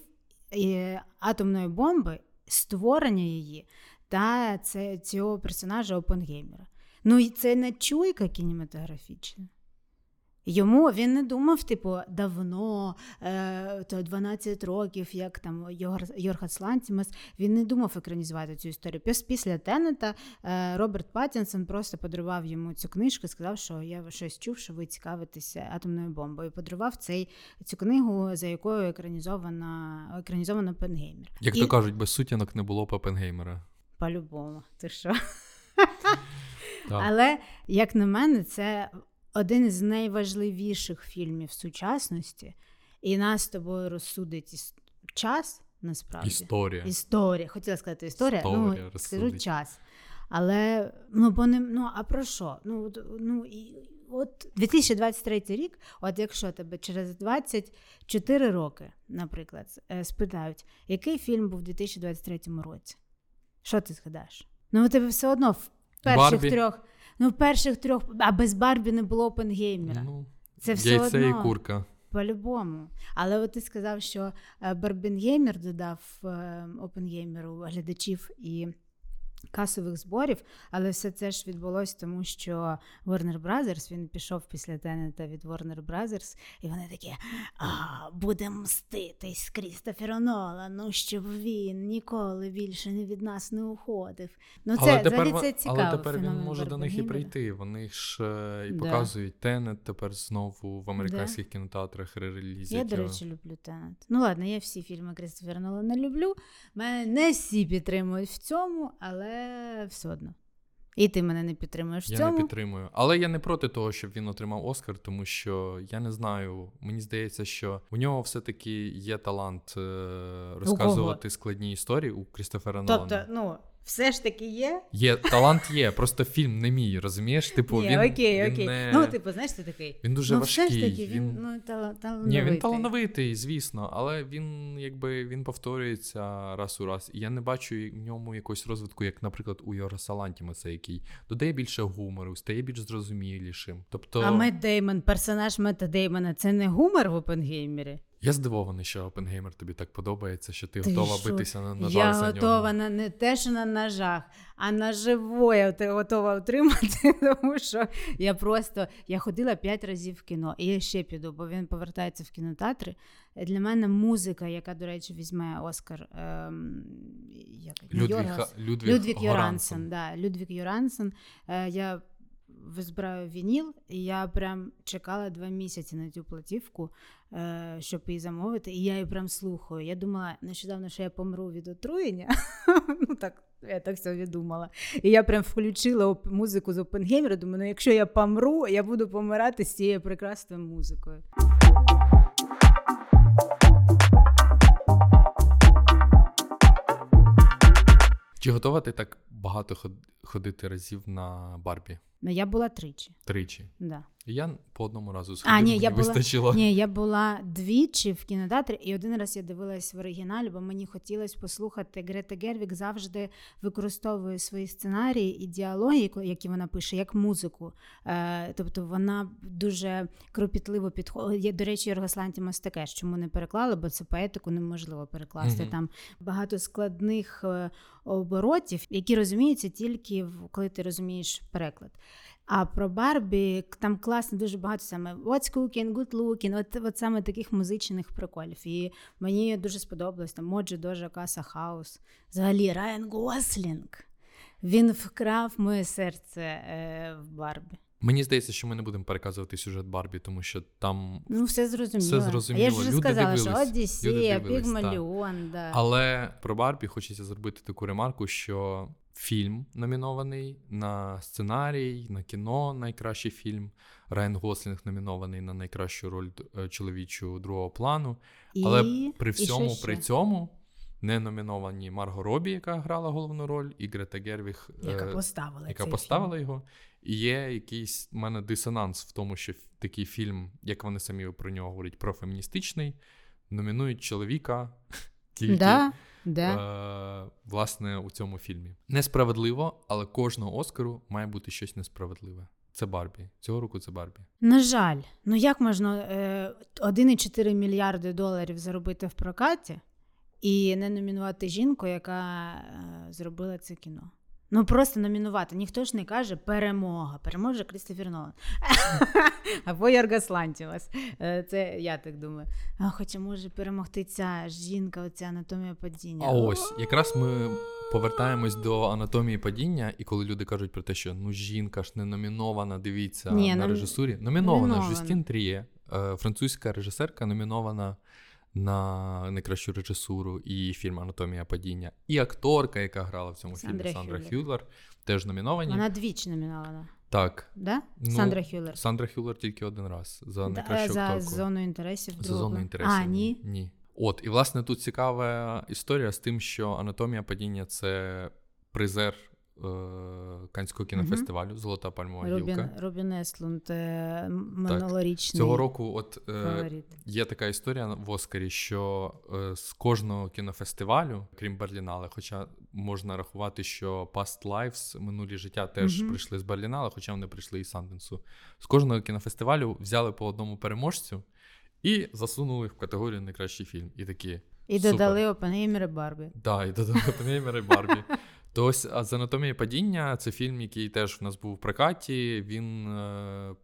е, атомної бомби, створення її та це, цього персонажа Опенгеймера. Ну і це не чуйка кінематографічна. Йому він не думав, типу, давно, е, то 12 років, як там Йоргас Лантімас, він не думав екранізувати цю історію. Після Тенета е, Роберт Паттінсон просто подарував йому цю книжку і сказав, що я щось чув, що ви цікавитеся атомною бомбою. Подарував цей, цю книгу, за якою екранізована екранізовано Пенгеймер. Як і... то кажуть, без сутінок не було Папенгеймера. По-любому, ти що? Але, як на мене, це один з найважливіших фільмів сучасності, і нас з тобою розсудить час насправді. Історія. Історія. Хотіла сказати історія, історія ну, скажу час. Але ну, бо не, ну а про що? Ну, ну, і, От 2023 рік, от якщо тебе через 24 роки, наприклад, е, спитають, який фільм був у 2023 році? Що ти згадаєш? Ну, у тебе все одно в перших Барбі. трьох. Ну, в перших трьох, а без Барбі не було Опенгеймера. Ну, Це все яйце одно. і курка. По-любому. Але от ти сказав, що Барбінгеймер додав е, Опенгеймеру глядачів і касових зборів, але все це ж відбулося, тому що Warner Brothers, він пішов після Тенета від Warner Brothers, і вони такі а, будемо мститись Крістоферу Нолану, щоб він ніколи більше не від нас не уходив. Ну це але тепер, це цікаво. Але тепер він може до них і прийти. Вони ж е, і да. показують Тенет тепер знову в американських да. кінотеатрах ререлізять. Я, до речі, люблю Тенет. Ну ладно, я всі фільми Крістофера Нолана люблю. Мене не всі підтримують в цьому, але все одно. І ти мене не підтримуєш. в Я цьому. не підтримую. Але я не проти того, щоб він отримав Оскар, тому що я не знаю. Мені здається, що у нього все-таки є талант е- розказувати складні історії у Крістофера Нолана. Тобто, ну все ж таки є. Є талант є, просто фільм не мій, розумієш? Типу, Ні, він, окей, він окей. Не... Ну, типу, знаєш, ти такий. Він дуже ну, важкий. Все ж таки, він, він... ну, талановитий. Ні, він талановитий, звісно, але він якби він повторюється раз у раз. І я не бачу в ньому якогось розвитку, як, наприклад, у Йораса Лантімаса, який додає більше гумору, стає більш зрозумілішим. Тобто... А Мет Деймон, персонаж Мета Деймона, це не гумор в Опенгеймері? Я здивований, що Опенгеймер тобі так подобається, що ти, ти готова що? битися на ножах. Я за готова на не те, що на ножах, а на живое ти готова отримати. Тому що я просто я ходила п'ять разів в кіно, і я ще піду, бо він повертається в кінотеатри. Для мене музика, яка, до речі, візьме Оскар ем, як, Людвіг, Людвіг, Людвіг Йорансен. Да, Людвіг Йорансен. Е, я збираю вініл, і я прям чекала два місяці на цю платівку, е, щоб її замовити. І я її прям слухаю. Я думала нещодавно, що я помру від отруєння. ну так, Я так собі думала. І я прям включила музику з Опенгеймера, Думаю, ну якщо я помру, я буду помирати з цією прекрасною музикою. Чи готова ти так багато ходити разів на Барбі? Ну, я була тричі. Тричі. Да. Я по одному разу сходив, А, ні, мені я була, вистачило. ні, я була двічі в кінотеатрі, і один раз я дивилась в оригіналі, бо мені хотілося послухати Грета Гервік завжди використовує свої сценарії і діалоги, які вона пише, як музику. Е, тобто вона дуже кропітливо підходить. Є, До речі, Йоргас Лантімос таке, чому не переклали, бо це поетику неможливо перекласти. Мгм. Там багато складних е, оборотів, які розуміються тільки в- коли ти розумієш переклад. А про Барбі там класно дуже багато саме What's cooking, good looking, от, от саме таких музичних приколів. І мені дуже сподобалось там Моджі Дожа Каса Хаус. Взагалі Райан Гослінг. Він вкрав моє серце е, в Барбі. Мені здається, що ми не будемо переказувати сюжет Барбі, тому що там. Ну, все зрозуміло. Все зрозуміло. Я ж вже Люди сказала, дивились. що дивились. Пігмаліон. Да. Але про Барбі хочеться зробити таку ремарку, що фільм номінований на сценарій, на кіно найкращий фільм. Райан Гослінг номінований на найкращу роль е, чоловічу другого плану. І, Але при всьому при цьому не номіновані Марго Робі, яка грала головну роль, і Грета Гервіг, яка е, поставила яка поставила фільм. його. І є якийсь в мене дисонанс в тому, що такий фільм, як вони самі про нього говорять, профеміністичний, номінують чоловіка тільки Да, да. е, власне у цьому фільмі. Несправедливо, але кожного Оскару має бути щось несправедливе. Це Барбі. Цього року це Барбі. На жаль, ну як можна е, 1,4 мільярди доларів заробити в прокаті і не номінувати жінку, яка е, зробила це кіно? Ну просто номінувати. Ніхто ж не каже перемога. Переможе Крістофер Нолан. Або Йоргас Лантімас. Е, Це я так думаю. А, хоча може перемогти ця жінка, оця анатомія падіння. А ось якраз ми повертаємось до анатомії падіння, і коли люди кажуть про те, що ну жінка ж не номінована, дивіться Ні, на режисурі. Номінована номінована. Жюстін Тріє, е, французька режисерка, номінована на найкращу режисуру і фільм Анатомія падіння. І акторка, яка грала в цьому Сандра фільмі Сандра Хюллер. Хюллер, теж номіновані. Вона двічі номінована. Так. Да? Ну, Сандра Хюллер. Сандра Хюллер тільки один раз за Да, найкращу за акторку. зону інтересів. За другого. зону інтересів. А, ні. Ні. От, і власне тут цікава історія з тим, що анатомія падіння це призер Канського кінофестивалю Золота пальмова Рубін, гілка. Рубін Еслунд, е, минулорічний Цього року, от е, фаворит. є така історія в Оскарі, що е, з кожного кінофестивалю, крім Берлінале, хоча можна рахувати, що Past Lives, минулі життя, теж Мгм. прийшли з Берлінале, хоча вони прийшли із Санденсу. З кожного кінофестивалю взяли по одному переможцю і засунули їх в категорію найкращий фільм. І такі. І супер. додали Опенгеймер і Барбі. Да, і додали Опенгеймер і Барбі. То ось а з анатомії падіння це фільм, який теж в нас був в прокаті. Він е,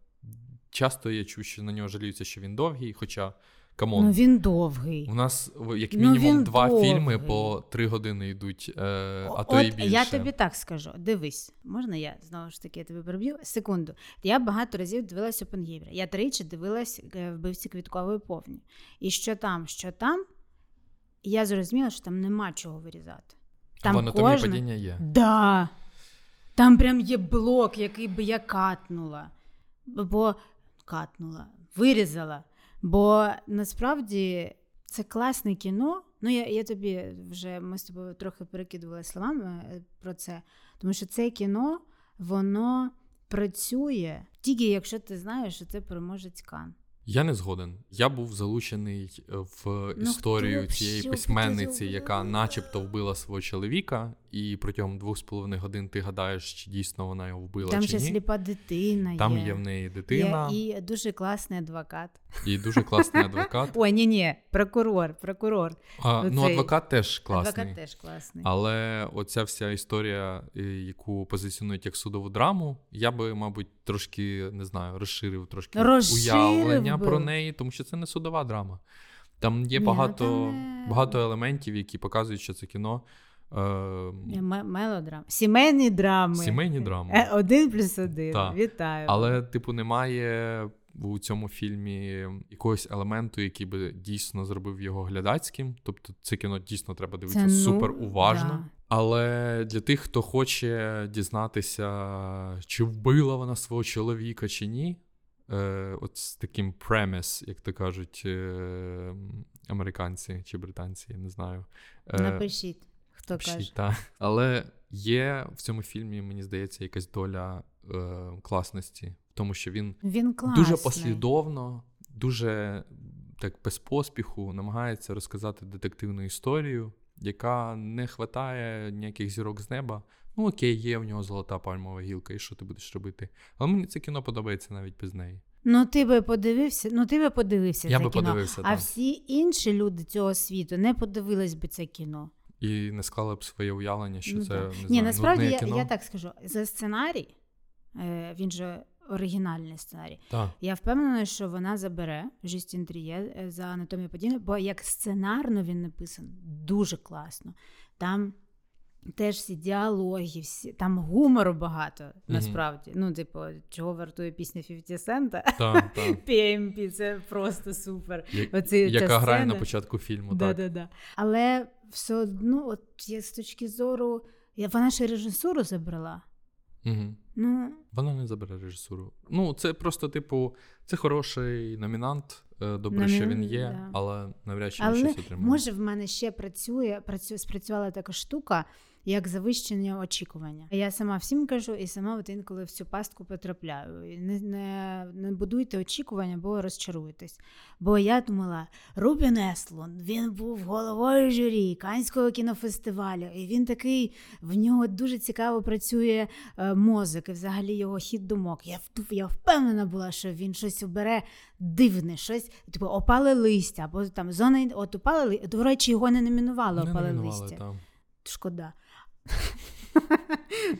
часто я чув, що на нього жаліються, що він довгий, хоча come on. Ну він довгий. У нас як Ну, мінімум він два довгий. фільми по три години йдуть, е, а От то і більше. я тобі так скажу. Дивись, можна я знову ж таки я тебе переб'ю? Секунду. Я багато разів дивилась Опенгеймера. Я тричі дивилась е, вбивці квіткової повні. І що там, що там, я зрозуміла, що там нема чого вирізати. Там в анатомії кожна... падіння є. Да. Там прям є блок, який би я катнула. Бо катнула, вирізала. Бо насправді це класне кіно. Ну, я, я тобі вже ми з тобою трохи перекидували словами е, про це. Тому що це кіно, воно працює тільки якщо ти знаєш, що це переможець Кан. Я не згоден. Я був залучений е, в Ну, історію ну, цієї письменниці, яка начебто вбила свого чоловіка, і протягом двох з половиною годин ти гадаєш, чи дійсно вона його вбила, Там чи ще ні. сліпа дитина. Там є. є в неї дитина Є і дуже класний адвокат. і дуже класний адвокат. Ой, ні, ні, прокурор, прокурор. А, ну, адвокат теж класний. Адвокат теж класний. Але оця вся історія, яку позиціонують як судову драму, я би, мабуть, трошки не знаю, розширив трошки Розширив уявлення би. про неї, тому що це не судова драма. Там є Ні, ну, багато, там не- багато елементів, які показують, що це кіно. Е, Ні. Сімейні драми. Сімейні драми. Е, Один плюс один. Вітаю. але, типу, немає у цьому фільмі якогось елементу, який би дійсно зробив його глядацьким. Тобто, це кіно дійсно треба дивитися ну, супер уважно. да. Але для тих, хто хоче дізнатися, чи вбила вона свого чоловіка, чи ні, е, от з таким преміс, як то кажуть е, американці чи британці, я не знаю. Е, Напишіть, хто каже. та. Але Є в цьому фільмі, мені здається, якась доля е, класності, тому, що він, Він класний. дуже послідовно, дуже так без поспіху намагається розказати детективну історію, яка не хватає ніяких зірок з неба. Ну окей, є в нього золота пальмова гілка, і що ти будеш робити? Але мені це кіно подобається навіть без неї. Ну, ти би подивився, ну ти би подивився Я це би кіно. подивився, а так. всі інші люди цього світу не подивились би це кіно. І не склали б своє уявлення, що Ну, це так. не Ні, насправді я, кіно. я так скажу: за сценарій, е, він же оригінальний сценарій. Так. Я впевнена, що вона забере Жістін Тріє е, за анатомію падіння, бо як сценарно він написан дуже класно. Там теж всі діалоги, всі, там гумору багато, насправді. Ну, типу, чого вартує пісня 50 Цента? Так, так. PMP, це просто супер. Я- Оці, Яка грає на початку фільму, Да, так. да, да. Але все одно, от я з точки зору, я, вона ще режисуру забрала. Угу. Ну, Вона не забере режисуру. Ну, це просто, типу, це хороший номінант. е, Добре, що він є, да. але навряд чи він але щось отримає. може в мене ще працює, працює, спрацювала така штука, як завищення очікування. Я сама всім кажу, і сама от інколи в цю пастку потрапляю. Не, не, не будуйте очікування, бо розчаруєтесь. Бо я думала, Рубін Еслун, він був головою журі Канського кінофестивалю, і він такий, в нього дуже цікаво працює е, мозок, і взагалі його хід думок. Я, я впевнена була, що він щось обере дивне, щось, типу, опале листя, або там зона, от опале листя. До речі, його не номінували Не опале листя. там. Шкода.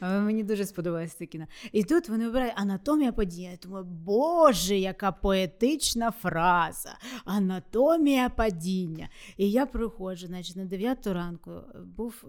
Мені дуже сподобалось це кіно. І тут вони обирають анатомія падіння. Думаю, боже, яка поетична фраза. Анатомія падіння. І я приходжу, значить, на 9 ранку був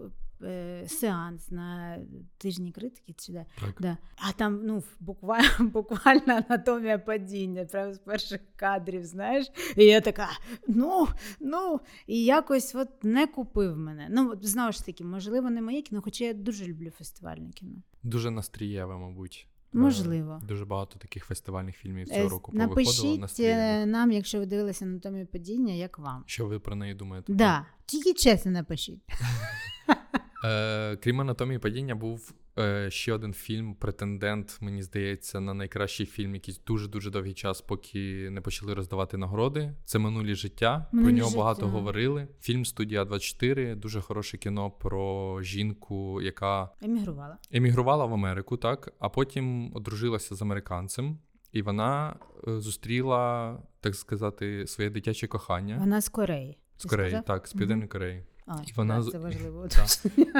сеанс на тижні критики. Чи де? Так. Да. А там ну, буквально, буквально анатомія падіння, прямо з перших кадрів, знаєш. І я така, ну, ну, і якось от не купив мене. Ну, от, знову ж таки, можливо, не моє кіно, хоча я дуже люблю фестивальне кіно. Дуже настрієве, мабуть. Е, Можливо. Дуже багато таких фестивальних фільмів Е, цього року повиходило Напишіть е, нам, якщо ви дивилися анатомію падіння, як вам. Що ви про неї думаєте? Да, тільки чесно напишіть. Е, крім анатомії падіння, був е, ще один фільм, претендент, мені здається, на найкращий фільм якийсь дуже-дуже довгий час, поки не почали роздавати нагороди. Це минулі життя. «Минулі про нього життя». багато говорили. Фільм Студія 24 дуже хороше кіно про жінку, яка Емігрувала. емігрувала в Америку, так, а потім одружилася з американцем. І вона е, зустріла, так сказати, своє дитяче кохання Вона з Кореї. з Кореї, сказав? так, з. Південної Кореї. А, І вона це важливо.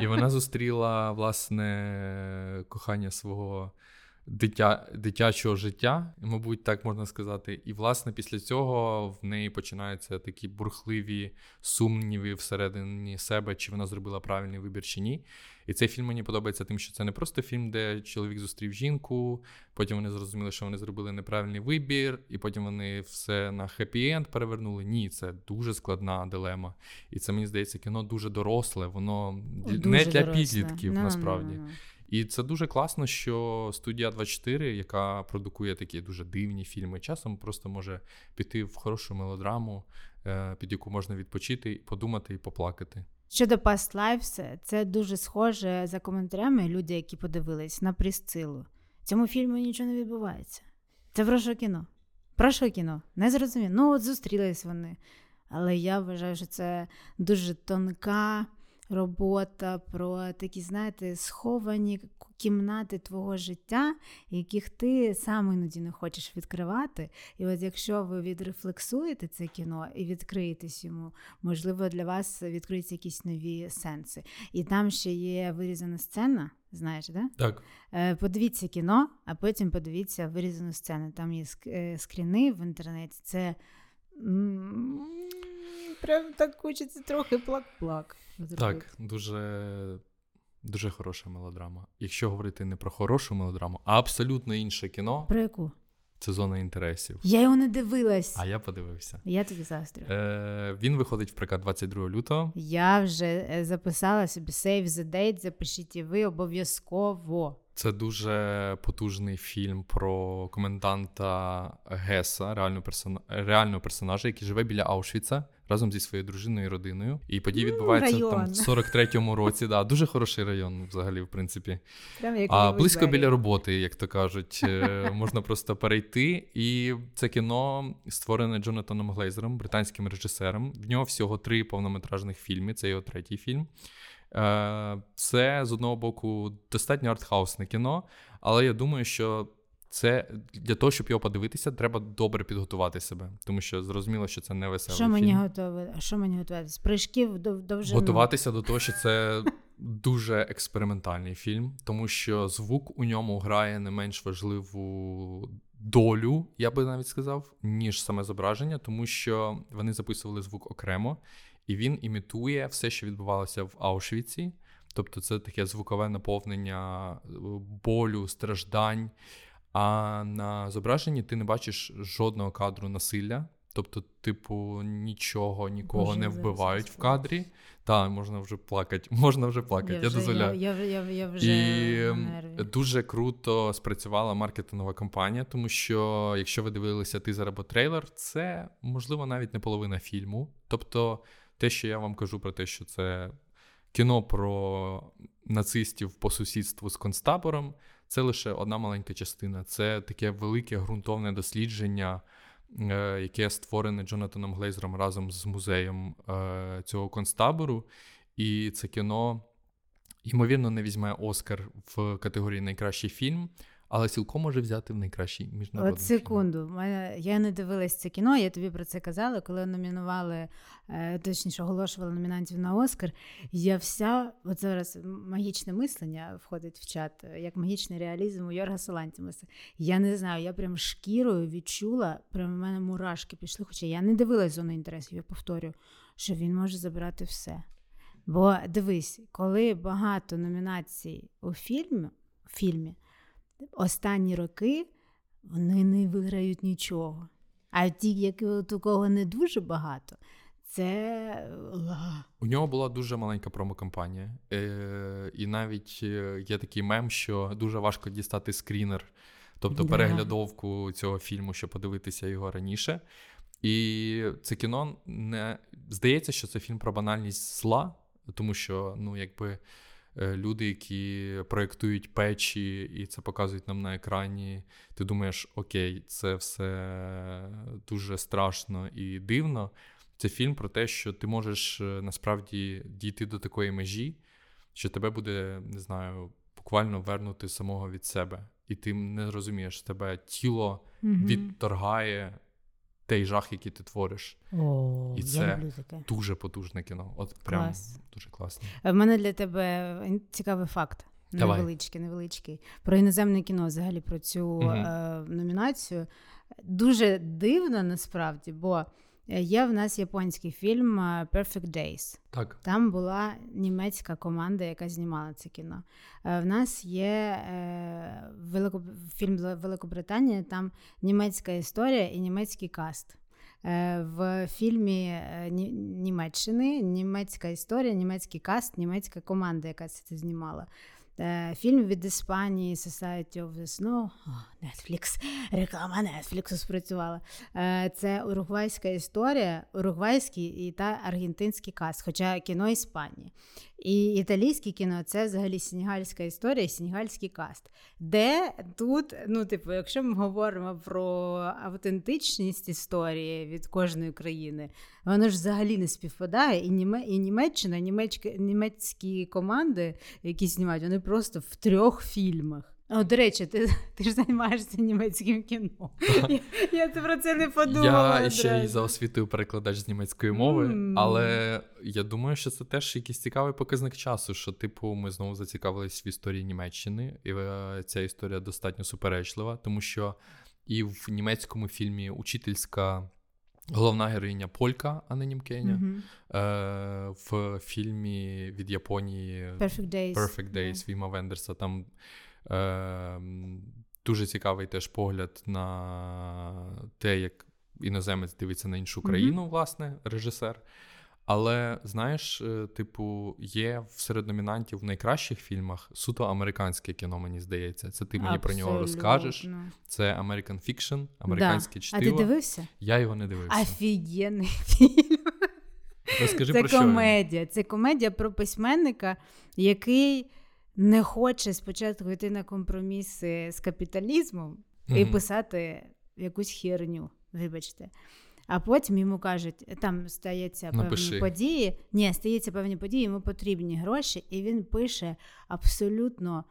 І вона зустріла власне кохання свого дитя, дитячого життя, мабуть, так можна сказати. І власне після цього в неї починаються такі бурхливі сумніви всередині себе, чи вона зробила правильний вибір чи ні. І цей фільм мені подобається тим, що це не просто фільм, де чоловік зустрів жінку, потім вони зрозуміли, що вони зробили неправильний вибір, і потім вони все на хеппі-енд перевернули. Ні, це дуже складна дилема. І це мені здається, кіно дуже доросле, воно Дуже не для доросле. підлітків Ну, ну, насправді. ну, ну. І це дуже класно, що студія 24, яка продукує такі дуже дивні фільми, часом просто може піти в хорошу мелодраму, е, під яку можна відпочити, подумати і поплакати. Щодо Past Lives, це дуже схоже за коментарями люди, які подивились на Прісцилу. Цьому фільму нічого не відбувається. Це про що кіно? Про що кіно? Не зрозуміло. Ну, от зустрілись вони. Але я вважаю, що це дуже тонка робота про такі, знаєте, сховані кімнати твого життя, яких ти сам іноді не хочеш відкривати. І от якщо ви відрефлексуєте це кіно і відкриєтесь йому, можливо, для вас відкриються якісь нові сенси. І там ще є вирізана сцена, знаєш, да? Так, Е, Подивіться кіно, а потім подивіться вирізану сцену. Там є е, скріни в інтернеті. Це прям так хочеться трохи плак-плак. Зробити. так, дуже, дуже хороша мелодрама. Якщо говорити не про хорошу мелодраму, а абсолютно інше кіно, Про яку? це зона інтересів. Я його не дивилась. А я подивився. Я тобі заздрю. Е, він виходить в прокат 22 лютого. Я вже е, записала собі save the date, запишіть і ви обов'язково. Це дуже потужний фільм про коменданта Геса, реального, персона... реального персонажа, який живе біля Аушвіца разом зі своєю дружиною і родиною. І події відбуваються mm, там в 43-му році. Да, Дуже хороший район, взагалі, в принципі. Як а близько біля роботи, як то кажуть, е, можна просто перейти. І це кіно створене Джонатаном Глейзером, британським режисером. В нього всього три повнометражних фільми. Це його третій фільм. Е, це з одного боку достатньо артхаусне кіно, але я думаю, що це для того, щоб його подивитися, треба добре підготувати себе, тому що зрозуміло, що це не веселий Що мені фільм. готові? Що мені готуватися? Прыжків довжину? Готуватися до того, що це дуже експериментальний фільм, тому що звук у ньому грає не менш важливу долю, я би навіть сказав, ніж саме зображення, тому що вони записували звук окремо, і він імітує все, що відбувалося в Аушвіці. Тобто це таке звукове наповнення е, болю, страждань. А на зображенні ти не бачиш жодного кадру насилля. Тобто, типу, нічого, нікого Боже, не вбивають в кадрі. Так, можна вже плакати. Можна вже плакати, я, я вже, дозволяю. Я, я, я, вже І дуже круто спрацювала маркетингова кампанія, тому що, якщо ви дивилися тизер або трейлер, це можливо навіть не половина фільму. Тобто, те, що я вам кажу про те, що це кіно про нацистів по сусідству з концтабором, це лише одна маленька частина. Це таке велике ґрунтовне дослідження, е, яке створене Джонатаном Глейзером разом з музеєм е, цього концтабору. І це кіно, ймовірно, не візьме Оскар в категорії найкращий фільм але цілком може взяти в найкращий міжнародний От секунду. Я не дивилась це кіно, я тобі про це казала, коли номінували, е, точніше, оголошували номінантів на Оскар. Я вся, от зараз магічне мислення входить в чат, як магічний реалізм у Йорга Солантімуса. Я не знаю, я прям шкірою відчула, прям у мене мурашки пішли, хоча я не дивилась зону інтересів, я повторю, що він може забирати все. Бо дивись, коли багато номінацій у фільмі, фільмі останні роки вони не виграють нічого. А ті, які у кого не дуже багато, це у нього була дуже маленька промокампанія. Е, І навіть е, є такий мем, що дуже важко дістати скрінер, тобто да. переглядовку цього фільму, щоб подивитися його раніше. І це кіно не здається, що це фільм про банальність зла, тому що, ну, якби. Е, люди, які проєктують печі і це показують нам на екрані. Ти думаєш, окей, це все дуже страшно і дивно. Це фільм про те, що ти можеш е, насправді дійти до такої межі, що тебе буде, не знаю, буквально вернути самого від себе. І ти не розумієш, тебе тіло mm відторгає той жах, який ти твориш. О, І це таке. дуже потужне кіно. От прям Клас. дуже класно. В мене для тебе цікавий факт. Давай. Невеличкий, невеличкий. Про іноземне кіно, взагалі про цю угу. е, номінацію. Дуже дивно насправді, бо Е, є в нас японський фільм е, Perfect Days. Так. Там була німецька команда, яка знімала це кіно. Е, в нас є Велико... фільм Великобританії, там німецька історія і німецький каст. В фільмі Німеччини німецька історія, німецький каст, німецька команда, яка це знімала. Е, фільм від Іспанії Society of the Snow. О, Netflix, реклама Netflix спрацювала. Е, це уругвайська історія, уругвайський і та аргентинський каст, хоча кіно Іспанії. І італійське кіно це взагалі сінігальська історія, сінігальський каст. Де тут, ну, типу, якщо ми говоримо про автентичність історії від кожної країни, воно ж взагалі не співпадає. І Німе, і Німеччина, німецькі, німецькі команди, які знімають, вони просто в трьох фільмах. О, До речі, ти ти ж займаєшся німецьким кіно. Я я про це не подумала. Я ще й за освітою перекладач з німецької мови, mm. але я думаю, що це теж якийсь цікавий показник часу, що, типу, ми знову зацікавились в історії Німеччини, і е, ця історія достатньо суперечлива, тому що і в німецькому фільмі Учительська. Головна героїня Полька, а не Німкеня. Mm-hmm. Е, В фільмі від Японії Perfect Days, Perfect Days yeah. Віма Вендерса. Там Е, Дуже цікавий теж погляд на те, як іноземець дивиться на іншу країну, mm-hmm. власне, режисер. Але знаєш, е, типу, є серед номінантів в найкращих фільмах суто американське кіно, мені здається. Це ти мені Абсолютно. про нього розкажеш. Це American Fiction, американське да. чтиво. А ти дивився? Я його не дивився. Офігенний фільм. Розкажи це про що комедія. Це комедія про письменника, який не хоче спочатку йти на компроміси з капіталізмом і писати якусь херню, вибачте. А потім йому кажуть, там стається певні події. Ні, стаються певні події, йому потрібні гроші, і він пише абсолютно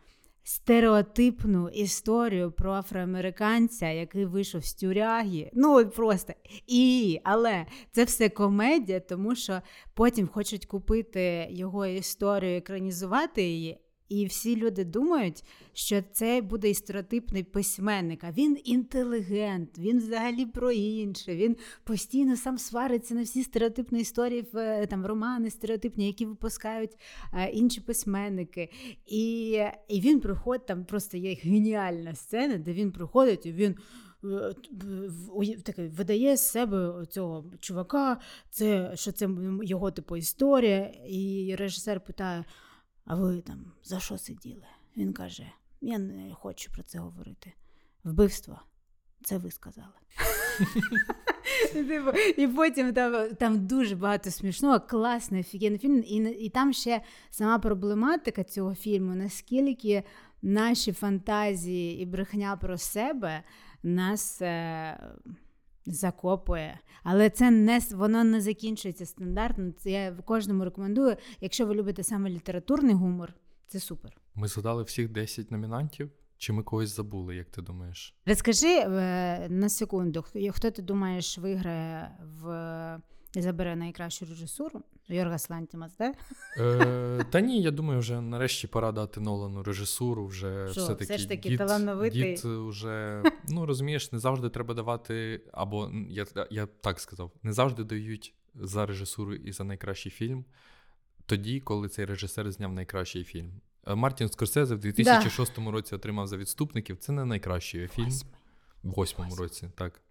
стереотипну історію про афроамериканця, який вийшов з тюряги. Ну, просто. І, але це все комедія, тому що потім хочуть купити його історію, екранізувати її. І всі люди думають, що це буде і стереотипний письменник. А він інтелігент, він взагалі про інше. Він постійно сам свариться на всі стереотипні історії, в там романи стереотипні, які випускають е, інші письменники. І, і він приходить, там просто є геніальна сцена, де він приходить і він. е, Такий видає з себе цього чувака, це що це його типу історія, і режисер питає: а ви там за що сиділи? Він каже: Я не хочу про це говорити. Вбивство. Це ви сказали. Типу, І потім там, там дуже багато смішного, класний офігенний фільм. І, і там ще сама проблематика цього фільму, наскільки наші фантазії і брехня про себе нас е, закопує. Але це не воно не закінчується стандартно. Це я кожному рекомендую. Якщо ви любите саме літературний гумор, це супер. Ми згадали всіх 10 номінантів, чи ми когось забули, як ти думаєш? Розкажи е, на секунду, хто ти думаєш виграє в забере найкращу режисуру? Йоргас Лантімас, так? Е, та ні, я думаю, вже нарешті пора дати Нолану режисуру. Вже Що, все-таки все ж таки дід, талановитий? Дід вже, ну розумієш, не завжди треба давати, або я, я так сказав, не завжди дають за режисуру і за найкращий фільм тоді, коли цей режисер зняв найкращий фільм. Е, Мартін Скорсезе в 2006 році отримав за відступників. Це не найкращий фільм. В восьмому році, так.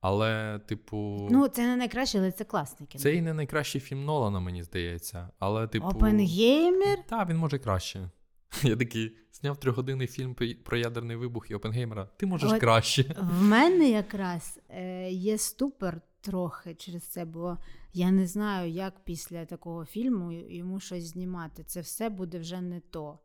Але, типу, Ну, це не найкраще, але це класне кіно. це і не найкращий фільм Нолана, мені здається. Але, типу. Опенгеймер? Так, він може краще. Я такий зняв трьохгодинний фільм про ядерний вибух і Опенгеймера. Ти можеш От- краще. В мене якраз е, є ступор трохи через це, бо я не знаю, як після такого фільму йому щось знімати. Це все буде вже не то.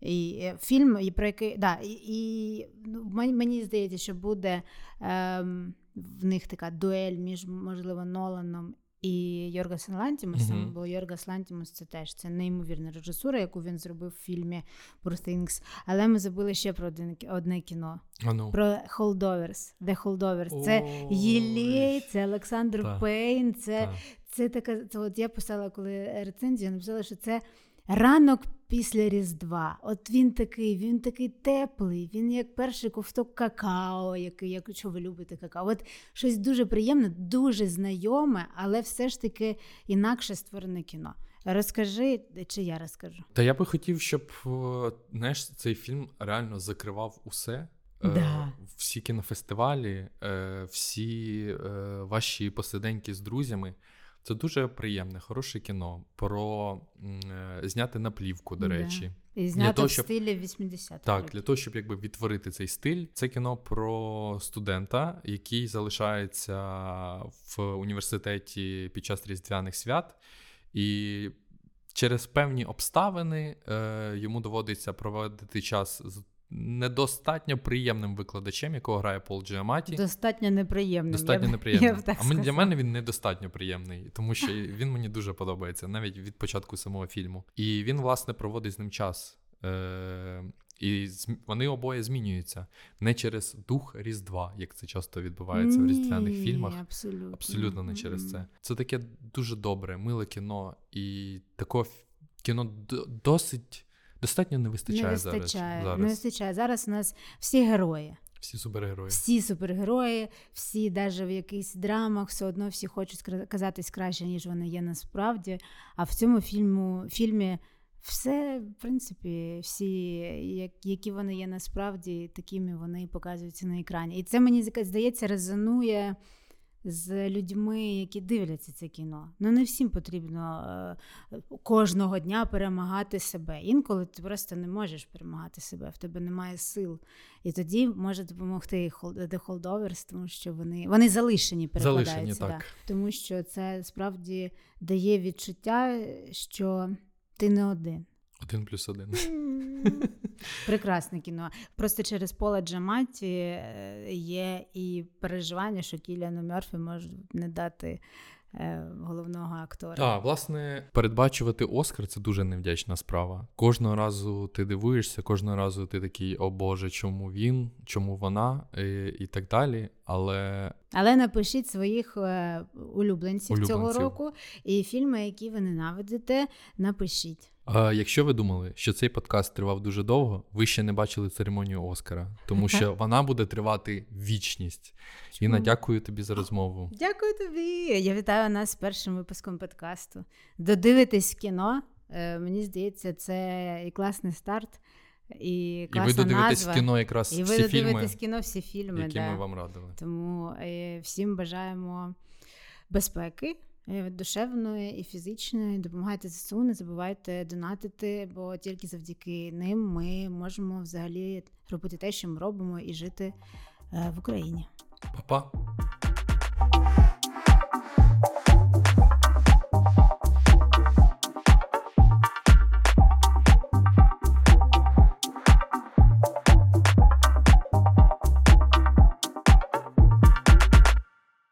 І е, фільм, і про який да, і, і ну, мені, здається, що буде ем, в них така дуель між, можливо, Ноланом і Йоргасом Лантімусом, Мгм. бо Йоргас Лантімус це теж це неймовірна режисура, яку він зробив в фільмі Things. Але ми забули ще про один, одне кіно. Ну. Про Holdovers. The Holdovers. Це Ой. Це Олександр Пейн, це, це така. Це от я писала, коли рецензію, написала, що це ранок після Різдва. От він такий, він такий теплий, він як перший ковток какао, який, якщо ви любите какао. От щось дуже приємне, дуже знайоме, але все ж таки інакше створене кіно. Розкажи, чи я розкажу? Та я би хотів, щоб е, знаєш, цей фільм реально закривав усе. Е, Да. Всі кінофестивалі, е, всі ваші посиденьки з друзями. Це дуже приємне, хороше кіно. Про е, зняти на плівку, до речі. І знято того, в щоб- стилі 80-х. Так, років. для того, щоб якби відтворити цей стиль, це кіно про студента, який залишається в університеті під час різдвяних свят, і через певні обставини е, йому доводиться проводити час з недостатньо приємним викладачем, якого грає Пол Джіаматі. Достатньо неприємним. Достатньо я неприємним. Я а для мене він недостатньо приємний, тому що він мені дуже подобається, навіть від початку самого фільму. І він, власне, проводить з ним час. Е- і вони обоє змінюються не через дух Різдва, як це часто відбувається в різдвяних фільмах. Абсолютно. Абсолютно не через це. Це таке дуже добре, миле кіно, і ф- кіно досить достатньо не вистачає, Не вистачає, зараз. не вистачає. Зараз у нас всі герої, Всі супергерої. всі супергерої, всі навіть в якихось драмах, все одно всі хочуть казатись краще, ніж вони є насправді. А в цьому фільму, фільмі все, в принципі, всі, як- які вони є насправді, такими вони і показуються на екрані. І це мені здається резонує з людьми, які дивляться це кіно. Ну не всім потрібно е, кожного дня перемагати себе. Інколи ти просто не можеш перемагати себе, в тебе немає сил. І тоді може допомогти хол- The Holdovers, тому що вони, вони залишені Залишені, перекладаються. так. Да. Тому що це справді дає відчуття, що ти не один. Один плюс один. Прекрасне кіно. Просто через Пола Джаматі е, є і переживання, що Кіліану Мерфі можуть не дати е, головного актора. А, власне, передбачувати Оскар це дуже невдячна справа. Кожного разу ти дивуєшся, кожного разу ти такий, о Боже, чому він, чому вона, і, і так далі. Але Але напишіть своїх е, улюбленців, цього року і фільми, які ви ненавидите, напишіть. А якщо ви думали, що цей подкаст тривав дуже довго, ви ще не бачили церемонію Оскара, тому що вона буде тривати вічність. Інна, дякую тобі за розмову. Дякую тобі. Я вітаю нас з першим випуском подкасту. Додивитись кіно. Е, Мені здається, це і класний старт, і І ви додивитесь назва. кіно якраз І ви всі фільми, кіно, всі фільми. які да. ми вам радили. Тому е, всім бажаємо безпеки. Е, Душевної і фізичної, допомагайте ЗСУ, не забувайте донатити, бо тільки завдяки ним ми можемо взагалі робити те, що ми робимо, і жити е, в Україні. Па-па!